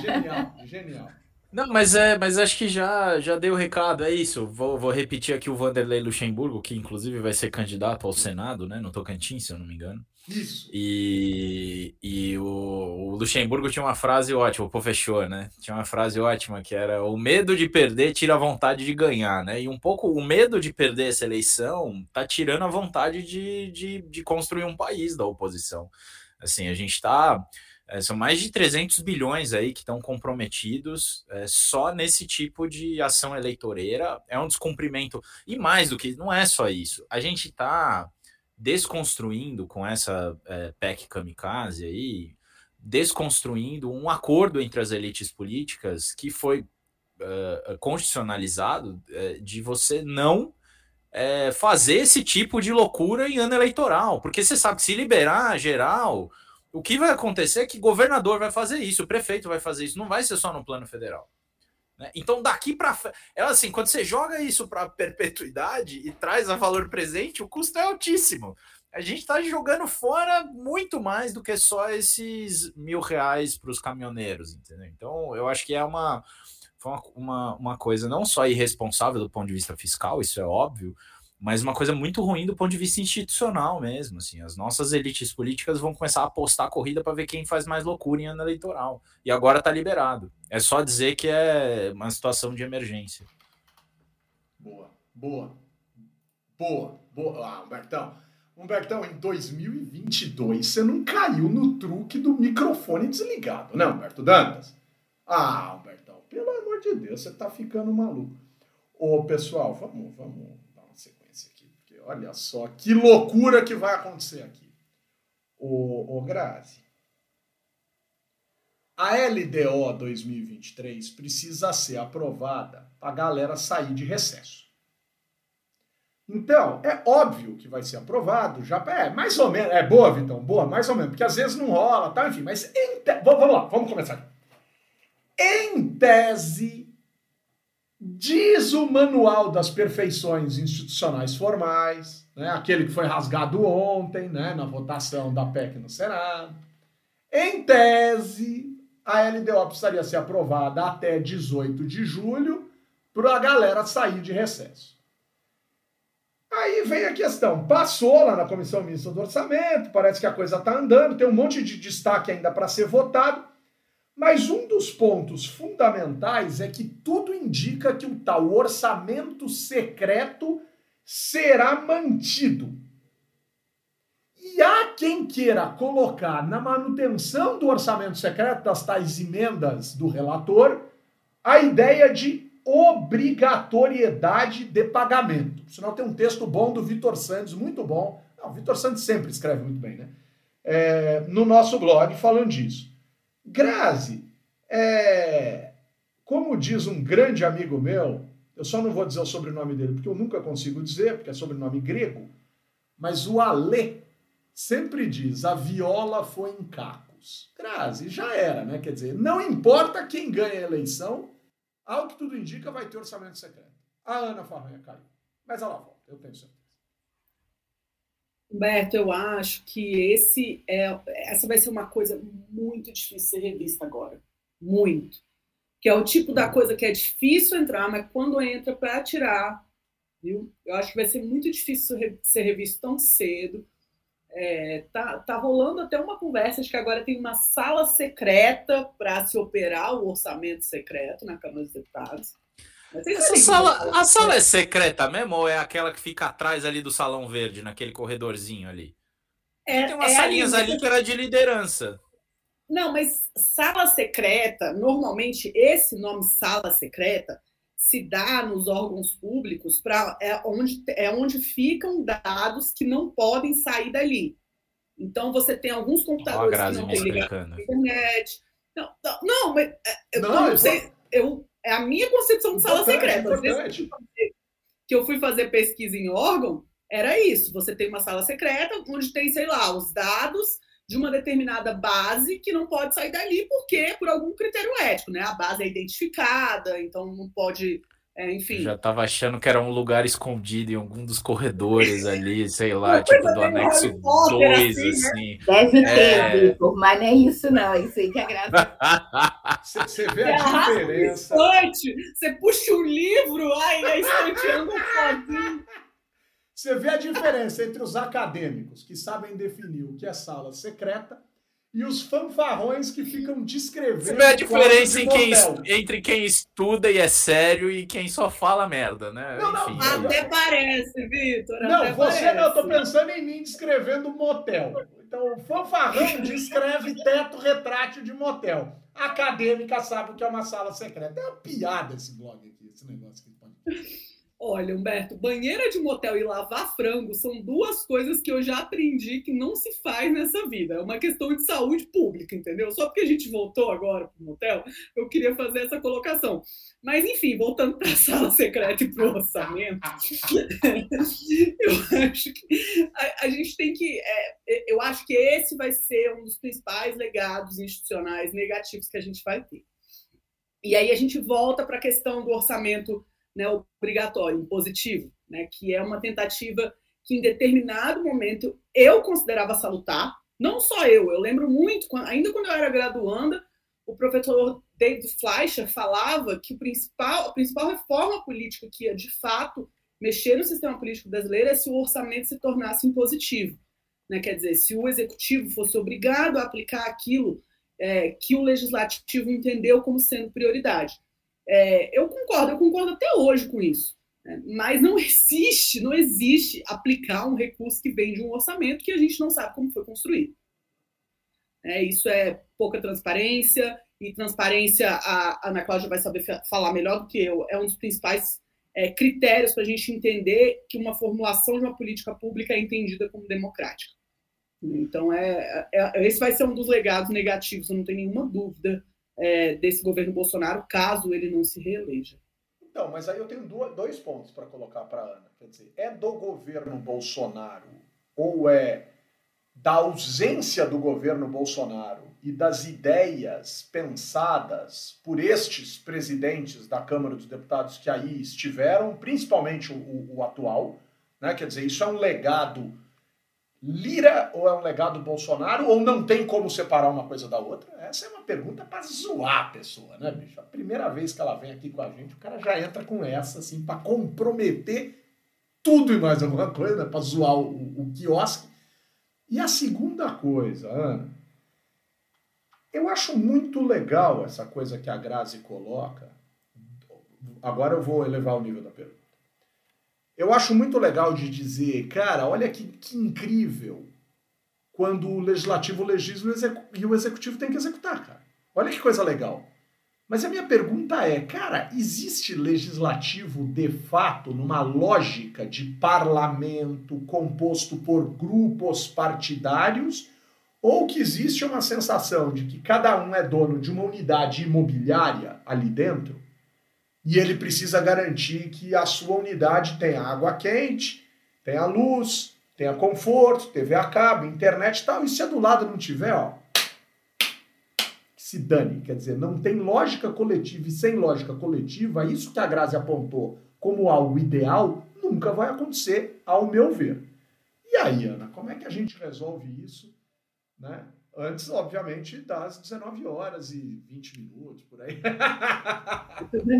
Genial, genial. Não, mas é, mas acho que já, já deu o recado, é isso. Vou, vou repetir aqui o Vanderlei Luxemburgo, que inclusive vai ser candidato ao Senado, né? No Tocantins, se eu não me engano. Isso. E, e o, o Luxemburgo tinha uma frase ótima, o professor, né? Tinha uma frase ótima que era: o medo de perder tira a vontade de ganhar, né? E um pouco o medo de perder essa eleição tá tirando a vontade de, de, de construir um país da oposição. Assim, a gente tá é, são mais de 300 bilhões aí que estão comprometidos é, só nesse tipo de ação eleitoreira. É um descumprimento. E mais do que, não é só isso. A gente está desconstruindo com essa é, PEC kamikaze aí, desconstruindo um acordo entre as elites políticas que foi uh, constitucionalizado uh, de você não uh, fazer esse tipo de loucura em ano eleitoral. Porque você sabe que se liberar geral o que vai acontecer é que governador vai fazer isso, o prefeito vai fazer isso, não vai ser só no plano federal. Né? Então, daqui para é assim, quando você joga isso para perpetuidade e traz a valor presente, o custo é altíssimo. A gente está jogando fora muito mais do que só esses mil reais para os caminhoneiros, entendeu? Então, eu acho que é uma uma, uma, coisa não só irresponsável do ponto de vista fiscal, isso é óbvio, mas uma coisa muito ruim do ponto de vista institucional mesmo. Assim, as nossas elites políticas vão começar a apostar corrida para ver quem faz mais loucura em ano eleitoral. E agora está liberado. É só dizer que é uma situação de emergência. Boa, boa, boa, boa. Ah, Humbertão. Humbertão, em 2022 você não caiu no truque do microfone desligado, né, Humberto Dantas? Ah, Humbertão, pelo amor de Deus, você tá ficando maluco. Ô, pessoal, vamos, vamos olha só que loucura que vai acontecer aqui. O, o Grazi. A LDO 2023 precisa ser aprovada para a galera sair de recesso. Então, é óbvio que vai ser aprovado, já é mais ou menos, é boa, Vitão, boa, mais ou menos, porque às vezes não rola, tá, enfim, mas em te... vamos lá, vamos começar. Em tese, diz o Manual das Perfeições Institucionais Formais, né, aquele que foi rasgado ontem, né, na votação da PEC no Senado. Em tese, a LDO precisaria ser aprovada até 18 de julho para a galera sair de recesso. Aí vem a questão, passou lá na Comissão Mista do Orçamento, parece que a coisa está andando, tem um monte de destaque ainda para ser votado, mas um dos pontos fundamentais é que tudo indica que o tal orçamento secreto será mantido. E há quem queira colocar na manutenção do orçamento secreto, das tais emendas do relator, a ideia de obrigatoriedade de pagamento. Sinal, tem um texto bom do Vitor Santos, muito bom. Não, o Vitor Santos sempre escreve muito bem, né? É, no nosso blog falando disso. Grazi, é, como diz um grande amigo meu, eu só não vou dizer o sobrenome dele, porque eu nunca consigo dizer, porque é sobrenome grego, mas o Alê sempre diz: a viola foi em cacos. Grazi, já era, né? Quer dizer, não importa quem ganha a eleição, ao que tudo indica, vai ter orçamento secreto. A Ana Farranha caiu. Mas ela volta, eu tenho certeza. Humberto, eu acho que esse é, essa vai ser uma coisa muito difícil de ser revista agora. Muito. Que é o tipo da coisa que é difícil entrar, mas quando entra para tirar, viu? Eu acho que vai ser muito difícil ser revisto tão cedo. É, tá, tá rolando até uma conversa de que agora tem uma sala secreta para se operar o orçamento secreto na Câmara dos Deputados. Essa sala, a sala é secreta mesmo ou é aquela que fica atrás ali do Salão Verde, naquele corredorzinho ali? É, Tem umas é salinhas ali, ali que era de liderança. Não, mas sala secreta, normalmente esse nome sala secreta se dá nos órgãos públicos para é onde, é onde ficam dados que não podem sair dali. Então você tem alguns computadores que não têm internet. Não, não, não mas é, eu não, não sei, eu é a minha concepção de sala secreta. que eu fui fazer pesquisa em órgão, era isso. Você tem uma sala secreta onde tem, sei lá, os dados de uma determinada base que não pode sair dali porque por algum critério ético, né? A base é identificada, então não pode é, enfim. Eu já estava achando que era um lugar escondido em algum dos corredores ali, sei lá, tipo do anexo 2, assim. assim. Né? Deve é... ter, Vitor, mas não é isso, não. Isso aí que é graça. Você vê a diferença. Estante, você puxa um livro, ai, a estante anda sozinho. Você vê a diferença entre os acadêmicos que sabem definir o que é sala secreta e os fanfarrões que ficam descrevendo. Você vê a diferença em quem, entre quem estuda e é sério e quem só fala merda, né? Não, Enfim, não, até parece, Vitor. Não, você parece. não, eu tô pensando em mim descrevendo motel. Então, o fanfarrão descreve teto retrátil de motel. A acadêmica sabe o que é uma sala secreta. É uma piada esse blog aqui, esse negócio aqui. Olha, Humberto, banheira de motel e lavar frango são duas coisas que eu já aprendi que não se faz nessa vida. É uma questão de saúde pública, entendeu? Só porque a gente voltou agora para o motel, eu queria fazer essa colocação. Mas, enfim, voltando para a sala secreta e para o orçamento, eu acho que a, a gente tem que. É, eu acho que esse vai ser um dos principais legados institucionais negativos que a gente vai ter. E aí a gente volta para a questão do orçamento né, obrigatório, impositivo, né, que é uma tentativa que em determinado momento eu considerava salutar, não só eu, eu lembro muito, ainda quando eu era graduanda, o professor David Fleischer falava que o principal, a principal reforma política que ia, de fato, mexer no sistema político brasileiro é se o orçamento se tornasse impositivo. Né? Quer dizer, se o executivo fosse obrigado a aplicar aquilo é, que o legislativo entendeu como sendo prioridade. É, eu concordo, eu concordo até hoje com isso. Né? Mas não existe, não existe aplicar um recurso que vem de um orçamento que a gente não sabe como foi construído. É, isso é pouca transparência, e transparência, a Ana Cláudia vai saber falar melhor do que eu, é um dos principais é, critérios para a gente entender que uma formulação de uma política pública é entendida como democrática. Então, é, é, esse vai ser um dos legados negativos, não tenho nenhuma dúvida é, desse governo Bolsonaro, caso ele não se reeleja. Então, mas aí eu tenho dois pontos para colocar para Ana. Quer dizer, é do governo Bolsonaro ou é da ausência do governo Bolsonaro e das ideias pensadas por estes presidentes da Câmara dos Deputados que aí estiveram, principalmente o, o, o atual, né? quer dizer, isso é um legado Lira ou é um legado Bolsonaro ou não tem como separar uma coisa da outra? Essa é uma pergunta para zoar a pessoa, né, bicho? A primeira vez que ela vem aqui com a gente, o cara já entra com essa, assim, para comprometer tudo e mais alguma coisa, né? para zoar o, o quiosque. E a segunda coisa, Ana, eu acho muito legal essa coisa que a Grazi coloca. Agora eu vou elevar o nível da pergunta. Eu acho muito legal de dizer, cara, olha que, que incrível quando o legislativo legisla e o executivo tem que executar, cara. Olha que coisa legal. Mas a minha pergunta é, cara, existe legislativo de fato numa lógica de parlamento composto por grupos partidários ou que existe uma sensação de que cada um é dono de uma unidade imobiliária ali dentro e ele precisa garantir que a sua unidade tenha água quente, tenha luz, tenha conforto, TV a cabo, internet e tal. E se a do lado não tiver, ó, se dane. Quer dizer, não tem lógica coletiva e sem lógica coletiva, isso que a Grazi apontou como algo ideal, nunca vai acontecer, ao meu ver. E aí, Ana, como é que a gente resolve isso? Né? Antes, obviamente, das 19 horas e 20 minutos, por aí.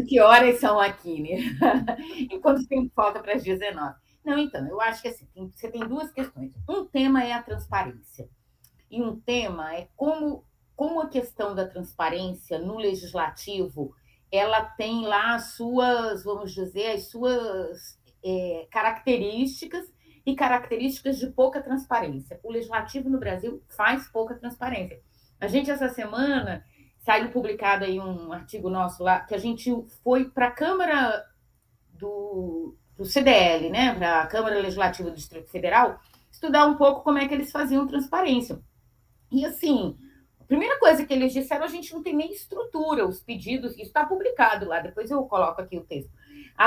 que horas são aqui, né? e quanto tempo falta para as 19? Não, então, eu acho que assim, tem, você tem duas questões. Um tema é a transparência. E um tema é como como a questão da transparência no legislativo ela tem lá as suas, vamos dizer, as suas é, características e características de pouca transparência. O legislativo no Brasil faz pouca transparência. A gente, essa semana, saiu publicado aí um artigo nosso lá, que a gente foi para a Câmara do, do CDL, né, para a Câmara Legislativa do Distrito Federal, estudar um pouco como é que eles faziam transparência. E assim, primeira coisa que eles disseram, a gente não tem nem estrutura, os pedidos, isso está publicado lá, depois eu coloco aqui o texto.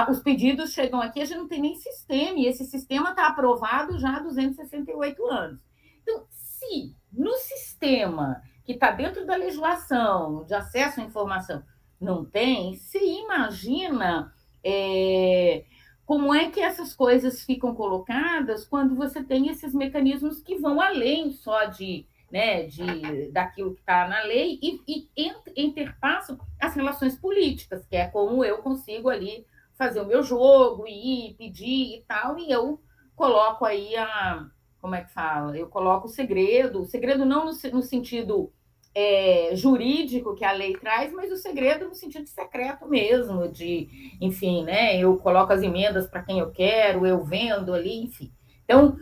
Os pedidos chegam aqui, a gente não tem nem sistema, e esse sistema está aprovado já há 268 anos. Então, se no sistema que está dentro da legislação de acesso à informação não tem, se imagina é, como é que essas coisas ficam colocadas quando você tem esses mecanismos que vão além só de né, de, daquilo que está na lei e, e interpassam as relações políticas, que é como eu consigo ali fazer o meu jogo, ir, pedir e tal, e eu coloco aí a. Como é que fala? Eu coloco o segredo, o segredo não no, no sentido é, jurídico que a lei traz, mas o segredo no sentido secreto mesmo, de, enfim, né? Eu coloco as emendas para quem eu quero, eu vendo ali, enfim. Então,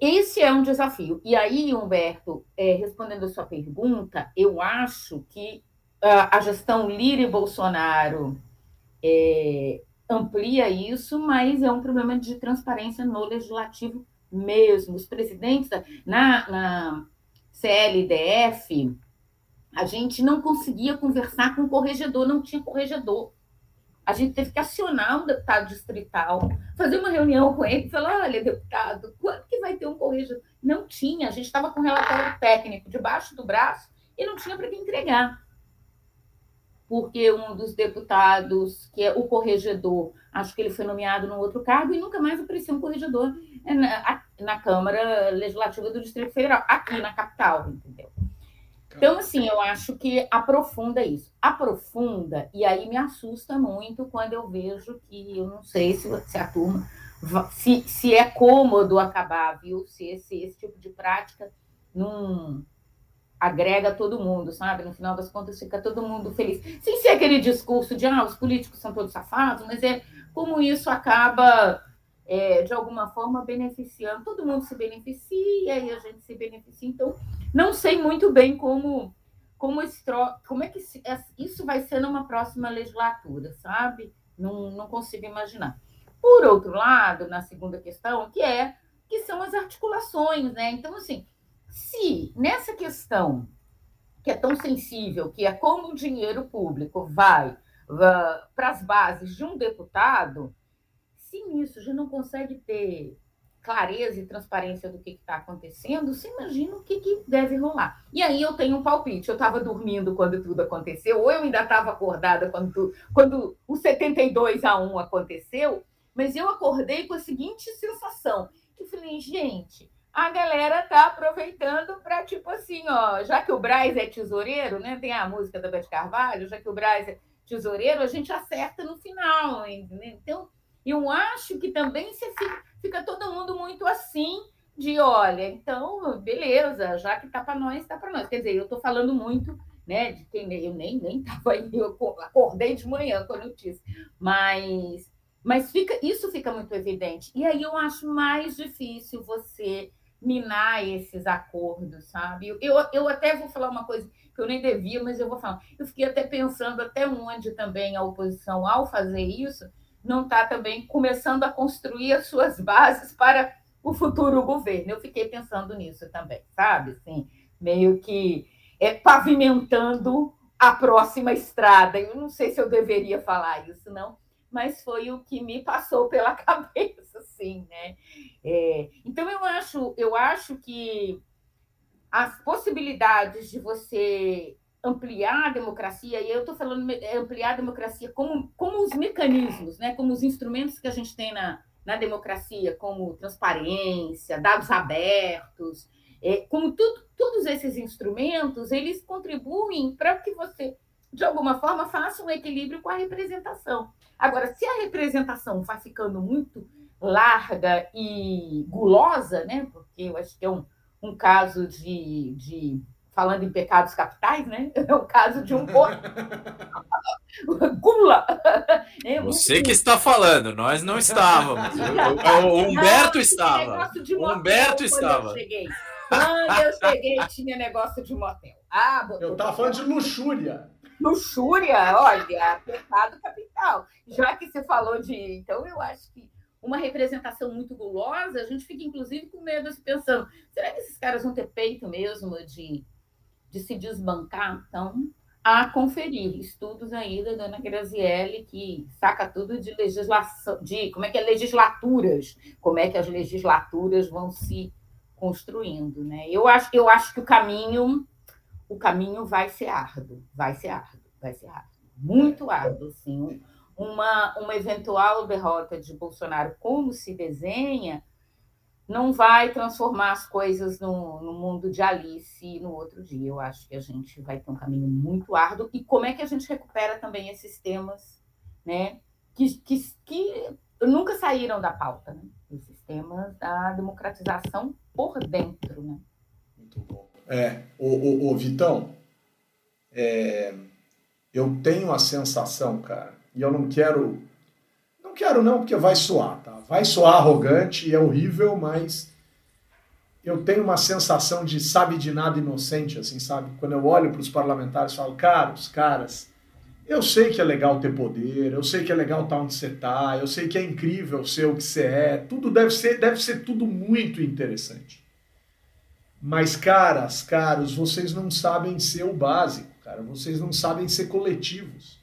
esse é um desafio. E aí, Humberto, é, respondendo a sua pergunta, eu acho que a gestão Lira e Bolsonaro é, amplia isso, mas é um problema de transparência no legislativo mesmo. Os presidentes na, na CLDF, a gente não conseguia conversar com o corregedor, não tinha corregedor a gente teve que acionar um deputado distrital, fazer uma reunião com ele e falar: olha, deputado, quando que vai ter um corregedor? Não tinha, a gente estava com relatório técnico debaixo do braço e não tinha para quem entregar. Porque um dos deputados, que é o corregedor, acho que ele foi nomeado num outro cargo e nunca mais apareceu um corregedor é, na, na Câmara Legislativa do Distrito Federal, aqui na capital, entendeu? Então, assim, eu acho que aprofunda isso. Aprofunda, e aí me assusta muito quando eu vejo que, eu não sei se, se a turma, se, se é cômodo acabar, viu? Se esse, esse tipo de prática não agrega todo mundo, sabe? No final das contas, fica todo mundo feliz. Sem ser aquele discurso de, ah, os políticos são todos safados, mas é como isso acaba é, de alguma forma beneficiando, todo mundo se beneficia e a gente se beneficia. Então, não sei muito bem como como, esse, como é que isso vai ser numa próxima legislatura, sabe? Não, não consigo imaginar. Por outro lado, na segunda questão, que é que são as articulações, né? Então, assim, se nessa questão que é tão sensível, que é como o dinheiro público vai uh, para as bases de um deputado, se nisso já não consegue ter clareza e transparência do que está acontecendo, você imagina o que, que, deve rolar. E aí eu tenho um palpite. Eu estava dormindo quando tudo aconteceu, ou eu ainda estava acordada quando, tu, quando o 72 a 1 aconteceu, mas eu acordei com a seguinte sensação. Eu falei, gente, a galera tá aproveitando para, tipo assim, ó, já que o Braz é tesoureiro, né? Tem a música da Beth Carvalho, já que o Braz é tesoureiro, a gente acerta no final, entendeu? Então, eu acho que também você fica, fica todo mundo muito assim de olha, então, beleza, já que tá para nós, tá para nós. Quer dizer, eu estou falando muito, né, de quem eu nem nem tava aí, eu acordei de manhã com a notícia. Mas mas fica, isso fica muito evidente. E aí eu acho mais difícil você minar esses acordos, sabe? Eu, eu até vou falar uma coisa que eu nem devia, mas eu vou falar. Eu fiquei até pensando até onde também a oposição, ao fazer isso, não está também começando a construir as suas bases para o futuro governo. Eu fiquei pensando nisso também, sabe? Assim, meio que é, pavimentando a próxima estrada. Eu não sei se eu deveria falar isso, não, mas foi o que me passou pela cabeça, assim, né? É, então eu acho, eu acho que as possibilidades de você ampliar a democracia, e eu estou falando é, ampliar a democracia como, como os mecanismos, né, como os instrumentos que a gente tem na, na democracia, como transparência, dados abertos, é, como tudo, todos esses instrumentos, eles contribuem para que você, de alguma forma, faça um equilíbrio com a representação. Agora, se a representação vai ficando muito larga e gulosa, né, porque eu acho que é um, um caso de, de falando em pecados capitais, né? É o caso de um gula. É Você que está falando, nós não estávamos. O, Humberto estava. O Humberto estava. Quando eu cheguei, tinha negócio de motel. Ah, eu estava falando de luxúria. Luxúria, olha, pecado capital. Já que você falou de. Então, eu acho que uma representação muito gulosa, a gente fica, inclusive, com medo, assim, pensando: será que esses caras vão ter peito mesmo de de se desbancar, então, a conferir estudos aí da dona Graziele, que saca tudo de legislação, de como é que é legislaturas, como é que as legislaturas vão se construindo, né? Eu acho, eu acho que o caminho, o caminho vai ser árduo, vai ser árduo, vai ser árduo, muito árduo, sim. Uma, uma eventual derrota de Bolsonaro, como se desenha, não vai transformar as coisas no, no, mundo de Alice no outro dia. Eu acho que a gente vai ter um caminho muito árduo. E como é que a gente recupera também esses temas né, que, que, que nunca saíram da pauta, né? esses temas da democratização por dentro. Né? Muito bom. É, o Vitão, é, eu tenho a sensação, cara, e eu não quero quero não, porque vai soar, tá? Vai soar arrogante e é horrível, mas eu tenho uma sensação de sabe de nada inocente, assim, sabe? Quando eu olho para os parlamentares, falo, caros, caras, eu sei que é legal ter poder, eu sei que é legal estar onde você está, eu sei que é incrível ser o que você é, tudo deve ser, deve ser tudo muito interessante. Mas, caras, caros, vocês não sabem ser o básico, cara, vocês não sabem ser coletivos.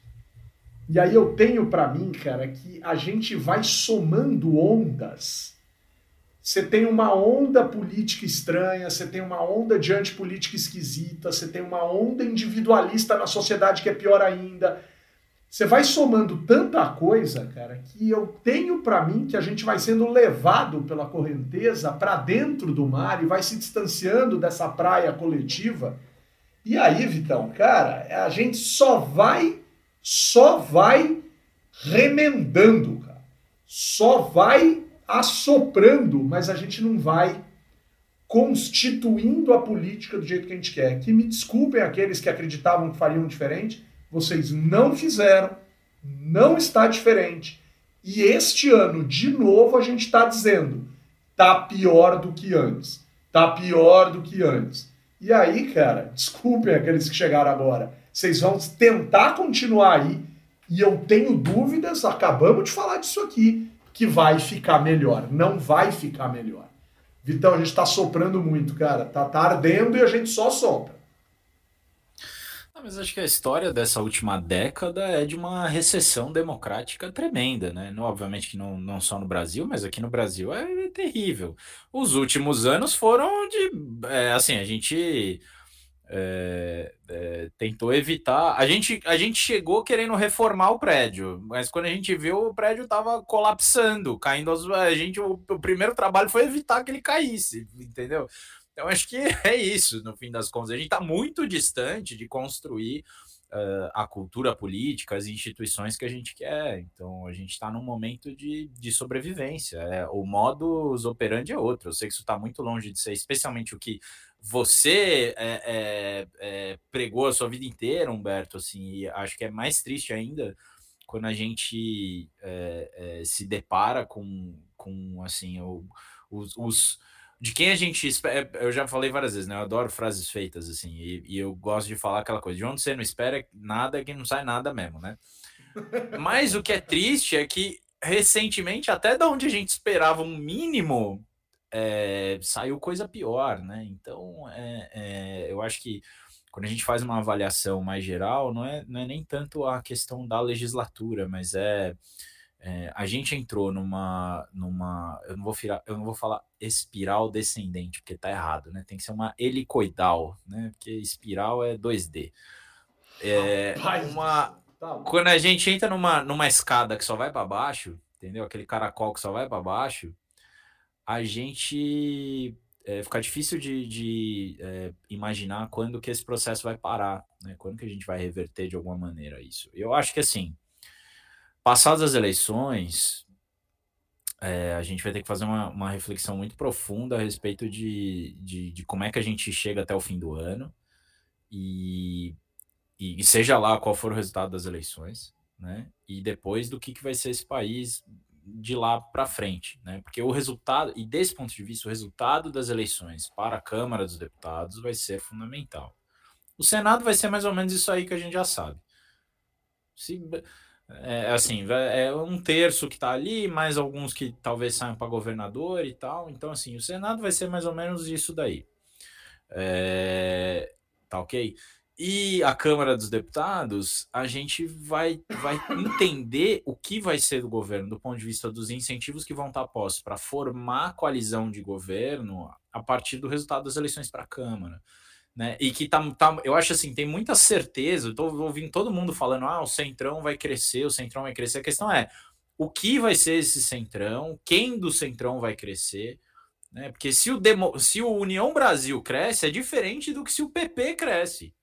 E aí eu tenho para mim, cara, que a gente vai somando ondas. Você tem uma onda política estranha, você tem uma onda de antipolítica esquisita, você tem uma onda individualista na sociedade que é pior ainda. Você vai somando tanta coisa, cara, que eu tenho para mim que a gente vai sendo levado pela correnteza para dentro do mar e vai se distanciando dessa praia coletiva E aí, Vitão, cara, a gente só vai, só vai remendando, cara. Só vai assoprando, mas a gente não vai constituindo a política do jeito que a gente quer. Que me desculpem aqueles que acreditavam que fariam diferente, vocês não fizeram, não está diferente. E este ano, de novo, a gente está dizendo, tá pior do que antes. Tá pior do que antes. E aí, cara, desculpem aqueles que chegaram agora. Vocês vão tentar continuar aí. E eu tenho dúvidas, acabamos de falar disso aqui, que vai ficar melhor. Não vai ficar melhor. Vitão, a gente está soprando muito, cara. Tá, tá ardendo e a gente só sopra. Mas acho que a história dessa última década é de uma recessão democrática tremenda, né? Não, obviamente que não, não só no Brasil, mas aqui no Brasil é, é terrível. Os últimos anos foram de. É, assim, a gente é, é, tentou evitar. A gente, a gente chegou querendo reformar o prédio, mas quando a gente viu, o prédio estava colapsando, caindo. Aos, a gente, o, o primeiro trabalho foi evitar que ele caísse, entendeu? Então, acho que é isso, no fim das contas. A gente está muito distante de construir uh, a cultura política, as instituições que a gente quer. Então, a gente está num momento de, de sobrevivência. É, o modus operandi é outro. Eu sei que isso está muito longe de ser, especialmente o que você é, é, é, pregou a sua vida inteira, Humberto. Assim, e acho que é mais triste ainda quando a gente é, é, se depara com, com assim, o, os, os de quem a gente espera. Eu já falei várias vezes, né? Eu adoro frases feitas assim, e, e, eu gosto de falar aquela coisa: de onde você não espera nada, que não sai nada mesmo, né? Mas o que é triste é que recentemente, até da onde a gente esperava um mínimo, é, saiu coisa pior, né? Então, é, é, eu acho que quando a gente faz uma avaliação mais geral, não é, não é nem tanto a questão da legislatura, mas é é, a gente entrou numa, numa eu não vou virar, eu não vou falar espiral descendente, porque tá errado, né? Tem que ser uma helicoidal, né? Porque espiral é 2D. É, uma, tá quando a gente entra numa, numa escada que só vai para baixo, entendeu? Aquele caracol que só vai para baixo, a gente é, fica difícil de, de é, imaginar quando que esse processo vai parar, né? Quando que a gente vai reverter de alguma maneira isso. Eu acho que assim, Passadas as eleições, é, a gente vai ter que fazer uma, uma reflexão muito profunda a respeito de, de, de, como é que a gente chega até o fim do ano e, e, seja lá qual for o resultado das eleições, né? E depois do que, que vai ser esse país de lá para frente, né? Porque o resultado, e desse ponto de vista, o resultado das eleições para a Câmara dos Deputados vai ser fundamental. O Senado vai ser mais ou menos isso aí que a gente já sabe. Se, é, assim, é um terço que está ali, mais alguns que talvez saiam para governador e tal. Então, assim, o Senado vai ser mais ou menos isso daí. É, tá ok? E a Câmara dos Deputados, a gente vai, vai entender o que vai ser do governo do ponto de vista dos incentivos que vão estar postos para formar coalizão de governo a partir do resultado das eleições para a Câmara né? E que tá, tá, eu acho assim, tem muita certeza. Tô ouvindo todo mundo falando: ah, o Centrão vai crescer, o Centrão vai crescer. A questão é o que vai ser esse Centrão, quem do Centrão vai crescer, né? Porque se o, Demo, se o União Brasil cresce, é diferente do que se o PP cresce.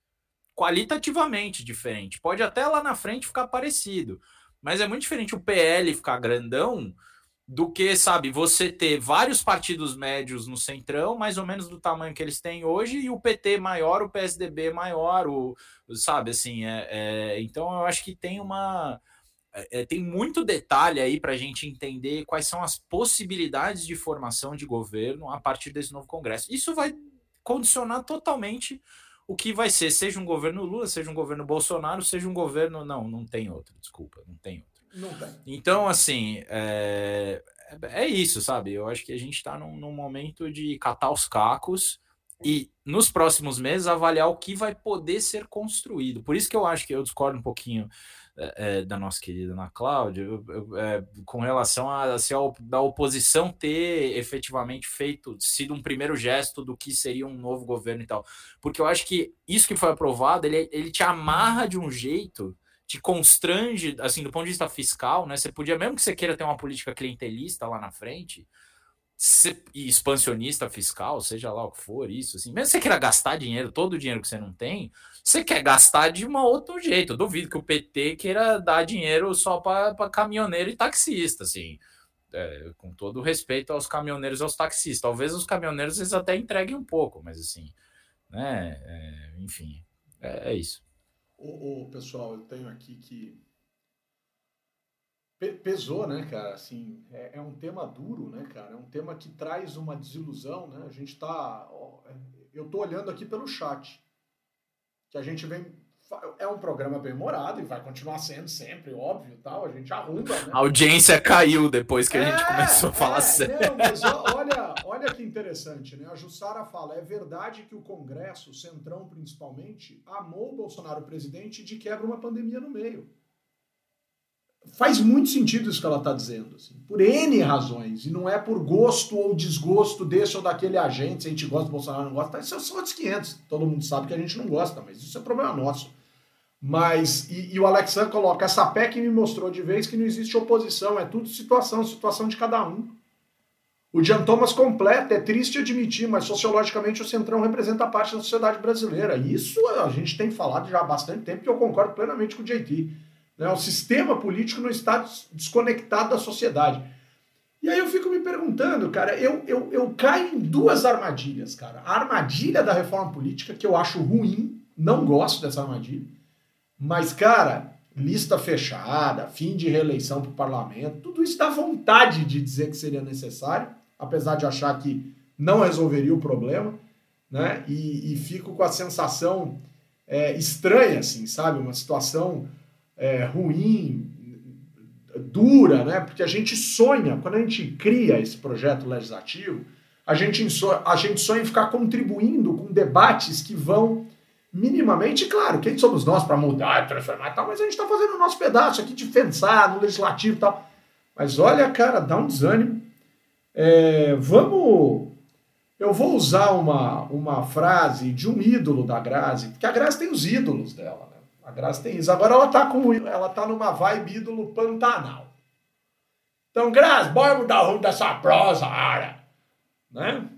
Qualitativamente diferente. Pode até lá na frente ficar parecido. Mas é muito diferente o PL ficar grandão do que, sabe, você ter vários partidos médios no centrão, mais ou menos do tamanho que eles têm hoje, e o PT maior, o PSDB maior, o, sabe, assim, é, é então eu acho que tem uma. É, é tem muito detalhe aí para a gente entender quais são as possibilidades de formação de governo a partir desse novo Congresso. Isso vai condicionar totalmente o que vai ser, seja um governo Lula, seja um governo Bolsonaro, seja um governo. Não, não tem outro, desculpa, não tem outro. Então, assim, é, é isso, sabe? Eu acho que a gente está num, num, momento de catar os cacos e, nos próximos meses, avaliar o que vai poder ser construído. Por isso que eu acho que eu discordo um pouquinho é, é da nossa querida Ana Cláudia, é, com relação a se a, da oposição ter efetivamente feito, sido um primeiro gesto do que seria um novo governo e tal. Porque eu acho que isso que foi aprovado, ele, ele te amarra de um jeito te constrange, assim, do ponto de vista fiscal, né? Você podia, mesmo que você queira ter uma política clientelista lá na frente, expansionista fiscal, seja lá o que for, isso, assim, mesmo que você queira gastar dinheiro, todo o dinheiro que você não tem, você quer gastar de um outro jeito. Eu duvido que o PT queira dar dinheiro só para caminhoneiro e taxista, assim. É, com todo respeito aos caminhoneiros e aos taxistas. Talvez os caminhoneiros eles até entreguem um pouco, mas assim, né? É, enfim, é, é isso. O, pessoal, eu tenho aqui que pesou, né, cara? Assim, é, é, um tema duro, né, cara? É um tema que traz uma desilusão, né? A gente tá, ó, eu tô olhando aqui pelo chat que a gente vem é um programa bem morado e vai continuar sendo sempre, óbvio, tal. A gente arruma, né? A audiência caiu depois que é, a gente é, começou a falar é, sério. Não, mas olha, olha que interessante, né? A Jussara fala: é verdade que o Congresso, o Centrão principalmente, amou o Bolsonaro presidente de quebra uma pandemia no meio faz muito sentido isso que ela está dizendo, assim, por N razões, e não é por gosto ou desgosto desse ou daquele agente, se a gente gosta do Bolsonaro não gosta, isso são outros 500, todo mundo sabe que a gente não gosta, mas isso é problema nosso. Mas, e, e o Alexandre coloca, essa PEC me mostrou de vez que não existe oposição, é tudo situação, situação de cada um. O Jean Thomas completa, é triste admitir, mas sociologicamente o Centrão representa parte da sociedade brasileira. Isso a gente tem falado já há bastante tempo, que eu concordo plenamente com o JT. Né? O sistema político não está desconectado da sociedade. E aí eu fico me perguntando, cara, eu, eu, eu caio em duas armadilhas, cara. A armadilha da reforma política, que eu acho ruim, não gosto dessa armadilha. Mas, cara, lista fechada, fim de reeleição para o parlamento, tudo isso dá vontade de dizer que seria necessário, apesar de achar que não resolveria o problema, né? E, e fico com a sensação é, estranha, assim, sabe? Uma situação é, ruim, dura, né? Porque a gente sonha, quando a gente cria esse projeto legislativo, a gente, a gente sonha em ficar contribuindo com debates que vão minimamente, claro, quem somos nós para mudar, transformar e tal, mas a gente está fazendo o nosso pedaço aqui de pensar no legislativo e tal. Mas olha, cara, dá um desânimo. É, vamos. Eu vou usar uma, uma frase de um ídolo da Grazi, porque a Grazi tem os ídolos dela. A Graça tem isso. Agora ela tá com ela tá numa vibe ídolo Pantanal. Então, Graça, bora mudar o rumo dessa prosa, área. Né?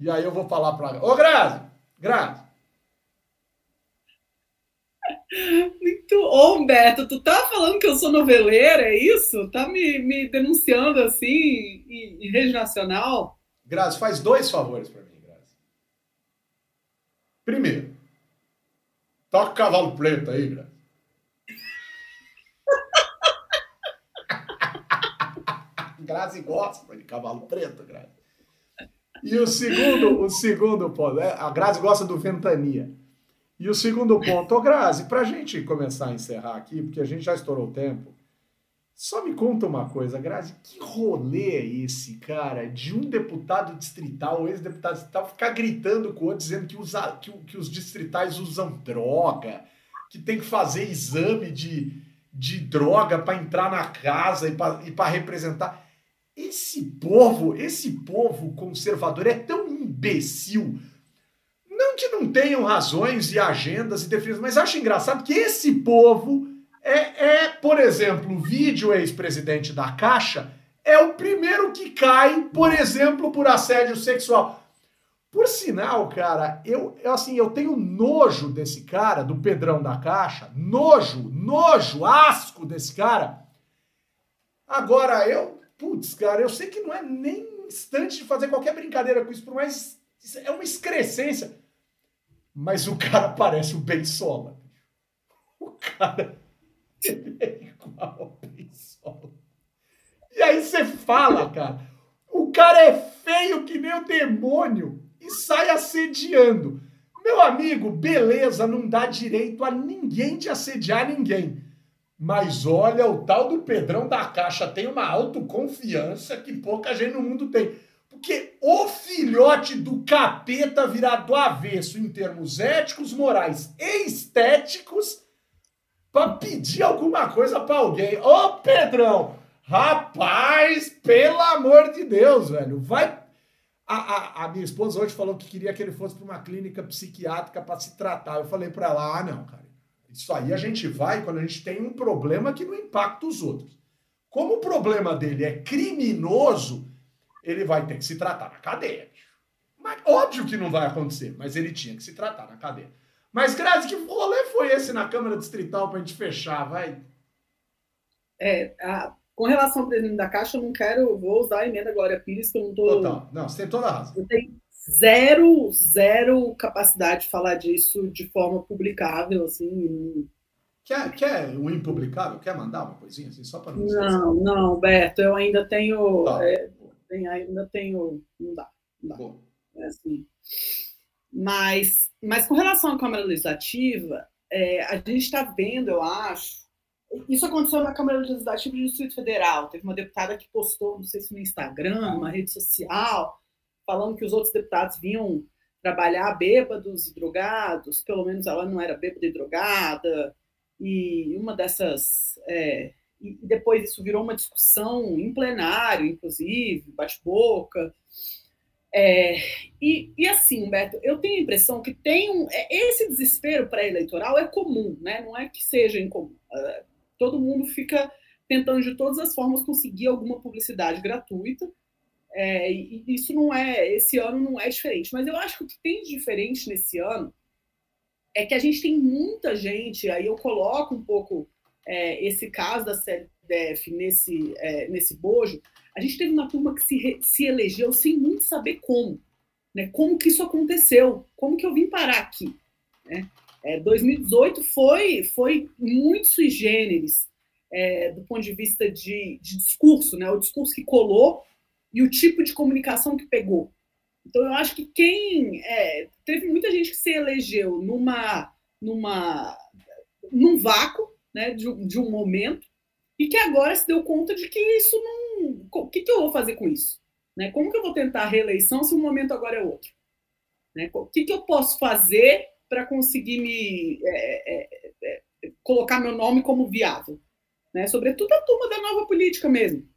E aí eu vou falar para ela. Ô, Grazi, Grazi. Muito bom, Humberto. Tu tá falando que eu sou noveleira, é isso? Tá me, me denunciando assim em, em rede nacional? Grazi, faz dois favores para mim, Grazi. Primeiro, Toca cavalo preto aí, Graça. Grazi gosta de cavalo preto, Grazi. E o segundo, o segundo ponto, é, a Grazi gosta do Ventania. E o segundo ponto, ô Grazi, para a gente começar a encerrar aqui, porque a gente já estourou o tempo, só me conta uma coisa, Grazi, que rolê é esse, cara, de um deputado distrital, ex-deputado distrital, ficar gritando com o outro, dizendo que, usa, que, que os distritais usam droga, que tem que fazer exame de, de droga para entrar na casa e para representar. Esse povo, esse povo conservador é tão imbecil. Não que não tenham razões e agendas e defesas, mas acho engraçado que esse povo é, é, por exemplo, o vídeo ex-presidente da Caixa é o primeiro que cai, por exemplo, por assédio sexual. Por sinal, cara, eu, assim, eu tenho nojo desse cara, do Pedrão da Caixa, nojo, nojo, asco desse cara. Agora, eu, putz, cara, eu sei que não é nem instante de fazer qualquer brincadeira com isso, por mais é uma excrescência. Mas o cara parece o Ben Sola. O cara ele é igual ao E aí você fala, cara, o cara é feio que nem o demônio e sai assediando. Meu amigo, beleza, não dá direito a ninguém de assediar ninguém. Mas olha, o tal do Pedrão da Caixa tem uma autoconfiança que pouca gente no mundo tem. Porque o filhote do capeta virado do avesso em termos éticos, morais e estéticos para pedir alguma coisa para alguém. Ô, Pedrão, rapaz, pelo amor de Deus, velho, vai. A, a, a minha esposa hoje falou que queria que ele fosse para uma clínica psiquiátrica para se tratar. Eu falei para ela: ah, não, cara, isso aí a gente vai quando a gente tem um problema que não impacta os outros. Como o problema dele é criminoso, ele vai ter que se tratar na cadeia. Mas, óbvio que não vai acontecer, mas ele tinha que se tratar na cadeia. Mas, Grazi, que rolê foi esse na Câmara Distrital para a gente fechar, vai? É, a, com relação ao presidente da Caixa, eu não quero, vou usar a emenda Glória Pires, que eu não estou. Total, não, você tem toda a razão. Eu tenho zero, zero capacidade de falar disso de forma publicável, assim. Quer, quer o impublicável? Quer mandar uma coisinha assim, só para não Não, não, Beto, eu ainda tenho. Tá. É, ainda tenho. Não dá. Não dá. É assim. Mas, mas com relação à Câmara Legislativa, é, a gente está vendo, eu acho. Isso aconteceu na Câmara Legislativa do Distrito Federal. Teve uma deputada que postou, não sei se no Instagram, numa rede social, falando que os outros deputados vinham trabalhar bêbados e drogados, pelo menos ela não era bêbada e drogada, e uma dessas. É, e depois isso virou uma discussão em plenário, inclusive, bate-boca. É, e, e, assim, Humberto, eu tenho a impressão que tem um. É, esse desespero pré-eleitoral é comum, né? não é que seja incomum. Uh, todo mundo fica tentando de todas as formas conseguir alguma publicidade gratuita. É, e isso não é, esse ano não é diferente. Mas eu acho que o que tem de diferente nesse ano é que a gente tem muita gente, aí eu coloco um pouco é, esse caso da CDF nesse, é, nesse bojo, a gente teve uma turma que se, se elegeu sem muito saber como, né? Como que isso aconteceu? Como que eu vim parar aqui? Né? É, 2018 foi, foi muito sui generis é, do ponto de vista de, de discurso, né? O discurso que colou e o tipo de comunicação que pegou. Então, eu acho que quem. É, teve muita gente que se elegeu numa, numa, num vácuo né, de, de, um momento e que agora se deu conta de que isso não. O que, que eu vou fazer com isso? Né? Como que eu vou tentar a reeleição se o momento agora é outro? Né? O que, que eu posso fazer para conseguir me é, é, é, colocar meu nome como viável? Né? Sobretudo a turma da nova política mesmo.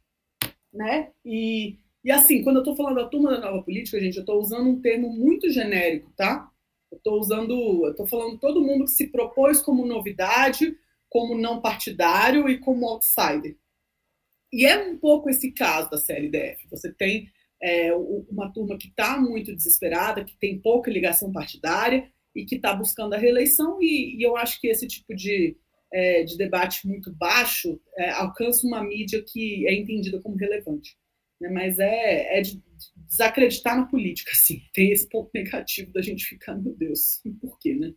Né? E, e assim, quando eu estou falando da turma da nova política, gente, eu estou usando um termo muito genérico, tá? Eu estou usando, eu estou falando todo mundo que se propôs como novidade, como não partidário e como outsider. E é um pouco esse caso da CLDF. Você tem é, uma turma que está muito desesperada, que tem pouca ligação partidária e que está buscando a reeleição, e, e, eu acho que esse tipo de, é, de debate muito baixo é, alcança uma mídia que é entendida como relevante né? mas é, é de desacreditar na política, assim. Tem esse ponto negativo da gente ficar, meu Deus, por quê, né?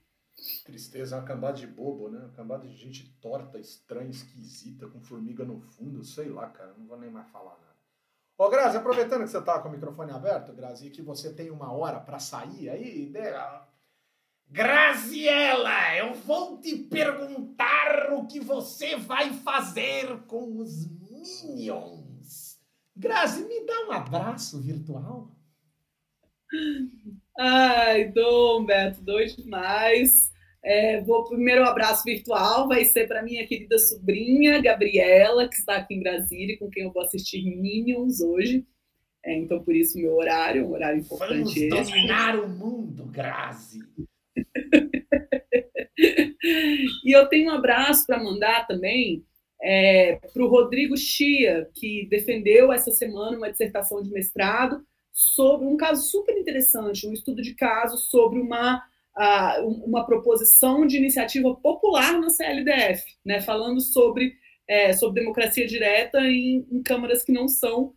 Tristeza, uma cambada de bobo, né? Uma cambada de gente torta, estranha, esquisita, com formiga no fundo, sei lá, cara, não vou nem mais falar nada. Ô, Grazi, aproveitando que você tá com o microfone aberto, Grazi, e que você tem uma hora para sair aí, né? Graziela, eu vou te perguntar o que você vai fazer com os Minions. Grazi, me dá um abraço virtual. Ai, dou, Beto, dou demais. É, vou primeiro um abraço virtual vai ser para minha querida sobrinha Gabriela, que está aqui em Brasília, com quem eu vou assistir Minions hoje. É, então, por isso, meu horário, um horário importante. Vamos dominar o mundo, Grazi. e eu tenho um abraço para mandar também é, para o Rodrigo Chia, que defendeu essa semana uma dissertação de mestrado sobre um caso super interessante, um estudo de caso sobre uma, uma proposição de iniciativa popular na CLDF, né, falando sobre, é, sobre democracia direta em, em, câmaras que não são,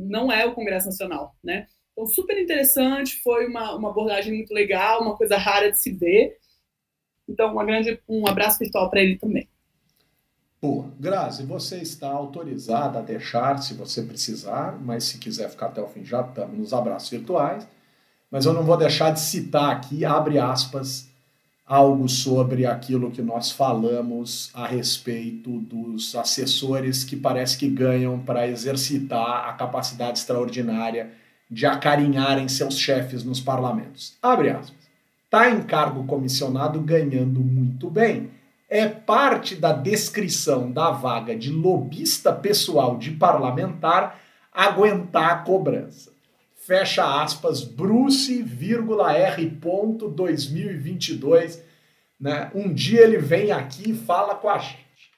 não é o Congresso Nacional. Né? Então, super interessante, foi uma, uma abordagem muito legal, uma coisa rara de se ver. Então, uma grande, um abraço virtual para ele também. Boa. Grazi, você está autorizada a deixar se você precisar, mas se quiser ficar até o fim, já estamos nos abraços virtuais. Mas eu não vou deixar de citar aqui, abre aspas, algo sobre aquilo que nós falamos a respeito dos assessores que parece que ganham para exercitar a capacidade extraordinária de acarinharem seus chefes nos parlamentos. Abre aspas. Está em cargo comissionado ganhando muito bem é parte da descrição da vaga de lobista pessoal de parlamentar aguentar a cobrança. Fecha aspas, Bruce, R. 2022. Né? Um dia ele vem aqui e fala com a gente.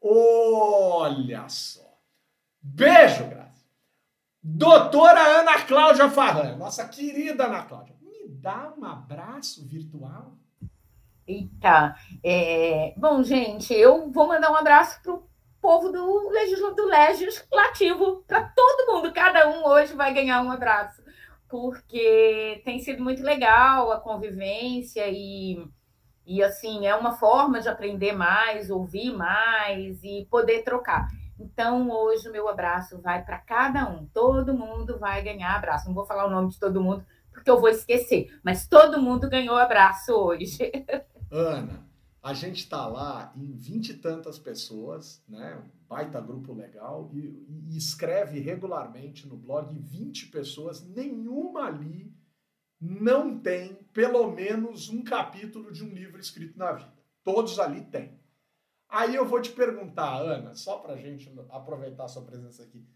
Olha só. Beijo, Graça. Doutora Ana Cláudia Farran, nossa querida Ana Cláudia, me dá um abraço virtual? Eita, é... bom, gente, eu vou mandar um abraço para o povo do, legisl... do legislativo, para todo mundo, cada um hoje vai ganhar um abraço, porque tem sido muito legal a convivência e, e assim, é uma forma de aprender mais, ouvir mais e poder trocar. Então, hoje, o meu abraço vai para cada um. Todo mundo vai ganhar abraço. Não vou falar o nome de todo mundo, porque eu vou esquecer. Mas todo mundo ganhou abraço hoje. Ana, a gente está lá em vinte e tantas pessoas, né? Um baita grupo legal, e, e escreve regularmente no blog 20 pessoas, nenhuma ali não tem pelo menos um capítulo de um livro escrito na vida. Todos ali têm. Aí eu vou te perguntar, Ana, só para a gente aproveitar a sua presença aqui.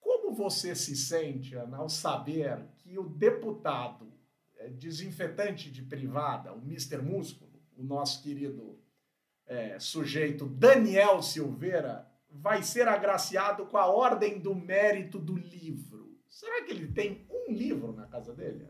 Como você se sente, Ana, ao saber que o deputado eh, desinfetante de privada, o Mr. Músculo, o nosso querido é, sujeito Daniel Silveira, vai ser agraciado com a Ordem do Mérito do Livro? Será que ele tem um livro na casa dele?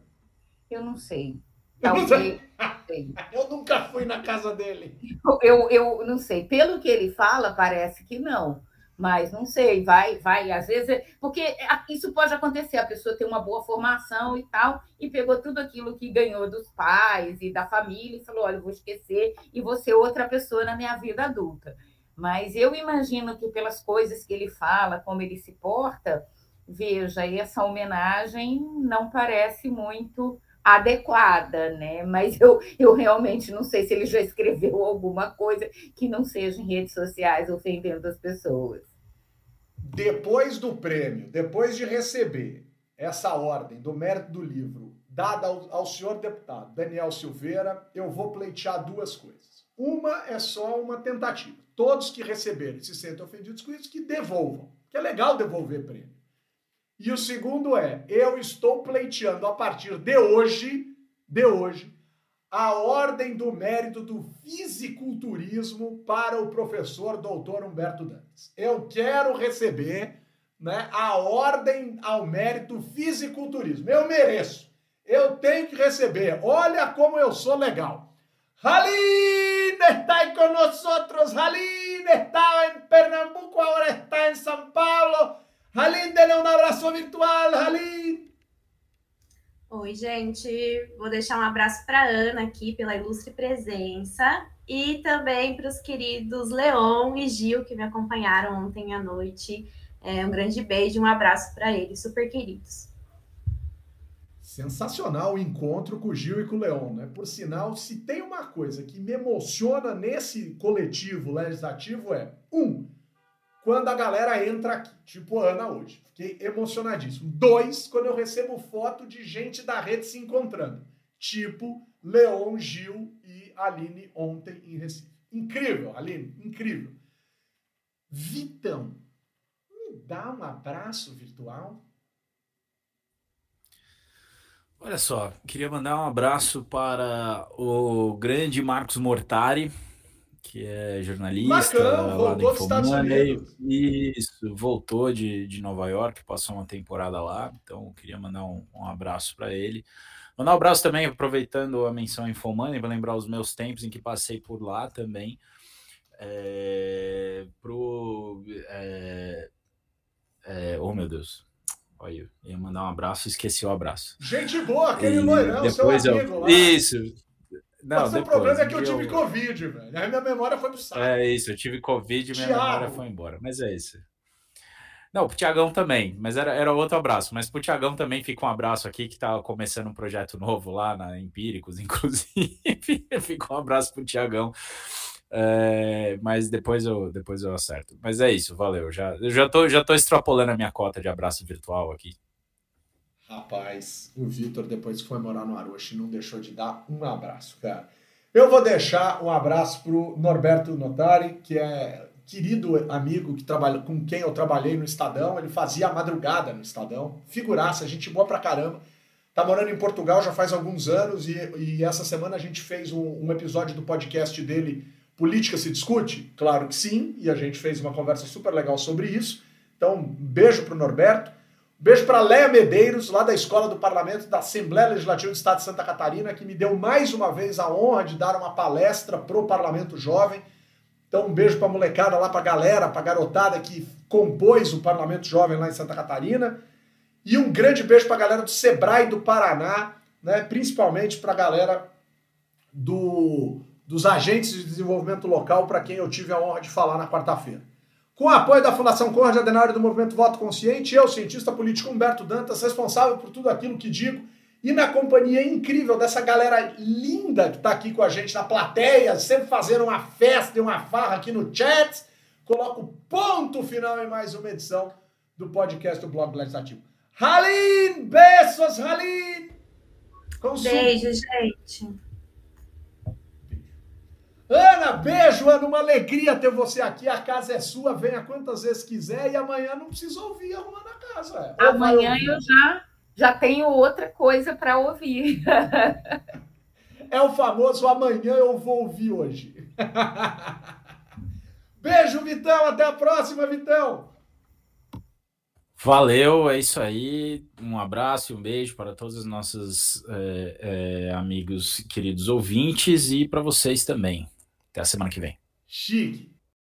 Eu não sei. Talvez. Eu nunca fui na casa dele. Eu, eu não sei. Pelo que ele fala, parece que não. Mas não sei, vai, vai, às vezes, porque isso pode acontecer, a pessoa tem uma boa formação e tal, e pegou tudo aquilo que ganhou dos pais e da família e falou: olha, vou esquecer e vou ser outra pessoa na minha vida adulta. Mas eu imagino que pelas coisas que ele fala, como ele se porta, veja, essa homenagem não parece muito adequada, né? Mas eu, eu realmente não sei se ele já escreveu alguma coisa que não seja em redes sociais ofendendo as pessoas. Depois do prêmio, depois de receber essa ordem do mérito do livro dada ao, ao senhor deputado Daniel Silveira, eu vou pleitear duas coisas. Uma é só uma tentativa. Todos que receberem se sentem ofendidos com isso, que devolvam. Que é legal devolver prêmio. E o segundo é, eu estou pleiteando a partir de hoje, de hoje, a ordem do mérito do fisiculturismo para o professor doutor Humberto Dantas. Eu quero receber né, a ordem ao mérito fisiculturismo. Eu mereço. Eu tenho que receber. Olha como eu sou legal. Haline está nós. Haline estava em Pernambuco, agora está em São Paulo. Halim, dê um abraço virtual, Halim! Oi, gente. Vou deixar um abraço para Ana aqui pela ilustre presença e também para os queridos Leon e Gil que me acompanharam ontem à noite. É, um grande beijo, um abraço para eles, super queridos. Sensacional o encontro com o Gil e com o Leon, né? Por sinal, se tem uma coisa que me emociona nesse coletivo legislativo é um quando a galera entra aqui, tipo Ana hoje. Fiquei emocionadíssimo. Dois, quando eu recebo foto de gente da rede se encontrando, tipo Leon, Gil e Aline ontem em Recife. Incrível, Aline, incrível. Vitão, me dá um abraço virtual? Olha só, queria mandar um abraço para o grande Marcos Mortari, que é jornalista Marcão, lá do Infomani. Isso, voltou de, de Nova York, passou uma temporada lá, então queria mandar um, um abraço para ele. Mandar um abraço também, aproveitando a menção Infomani, para lembrar os meus tempos em que passei por lá também. É, pro. É, é, oh, meu Deus. Olha, ia mandar um abraço, esqueci o abraço. Gente boa, aquele e loirão, depois seu amigo eu, lá. Isso, não, Mas depois, o problema é que eu tive Covid, velho. Aí minha memória foi pro saco. É isso, eu tive Covid e minha Thiago. memória foi embora. Mas é isso. Não, pro Tiagão também, mas era, era outro abraço. Mas pro Tiagão também fica um abraço aqui, que tá começando um projeto novo lá na Empíricos, inclusive. fica um abraço pro Tiagão. É, mas depois eu, depois eu acerto. Mas é isso, valeu. Já, eu já tô, já tô extrapolando a minha cota de abraço virtual aqui. Rapaz, o Vitor, depois que foi morar no Aroche, não deixou de dar um abraço, cara. Eu vou deixar um abraço pro Norberto Notari, que é querido amigo que trabalha, com quem eu trabalhei no Estadão. Ele fazia a madrugada no Estadão. Figuraça, gente boa pra caramba. Tá morando em Portugal já faz alguns anos e, e essa semana a gente fez um, um episódio do podcast dele, Política se Discute? Claro que sim, e a gente fez uma conversa super legal sobre isso. Então, um beijo pro Norberto. Beijo para Léa Medeiros, lá da Escola do Parlamento da Assembleia Legislativa do Estado de Santa Catarina, que me deu mais uma vez a honra de dar uma palestra pro Parlamento Jovem. Então, um beijo para a molecada lá, para a galera, para a garotada que compôs o Parlamento Jovem lá em Santa Catarina. E um grande beijo para a galera do Sebrae do Paraná, né? principalmente para a galera do, dos agentes de desenvolvimento local, para quem eu tive a honra de falar na quarta-feira. Com o apoio da Fundação Conrad Adenauer do Movimento Voto Consciente, eu, cientista político Humberto Dantas, responsável por tudo aquilo que digo, e na companhia incrível dessa galera linda que está aqui com a gente na plateia, sempre fazendo uma festa e uma farra aqui no chat, coloco ponto final em mais uma edição do podcast do Blog Legislativo. Halim! Beijos, Halim! Beijo, gente. Ana, beijo, Ana, uma alegria ter você aqui. A casa é sua, venha quantas vezes quiser e amanhã não precisa ouvir arrumando a casa. Amanhã eu já, já tenho outra coisa para ouvir. É o famoso amanhã eu vou ouvir hoje. Beijo, Vitão. Até a próxima, Vitão. Valeu, é isso aí. Um abraço e um beijo para todos os nossos é, é, amigos, queridos ouvintes e para vocês também. Até a semana que vem. Chique.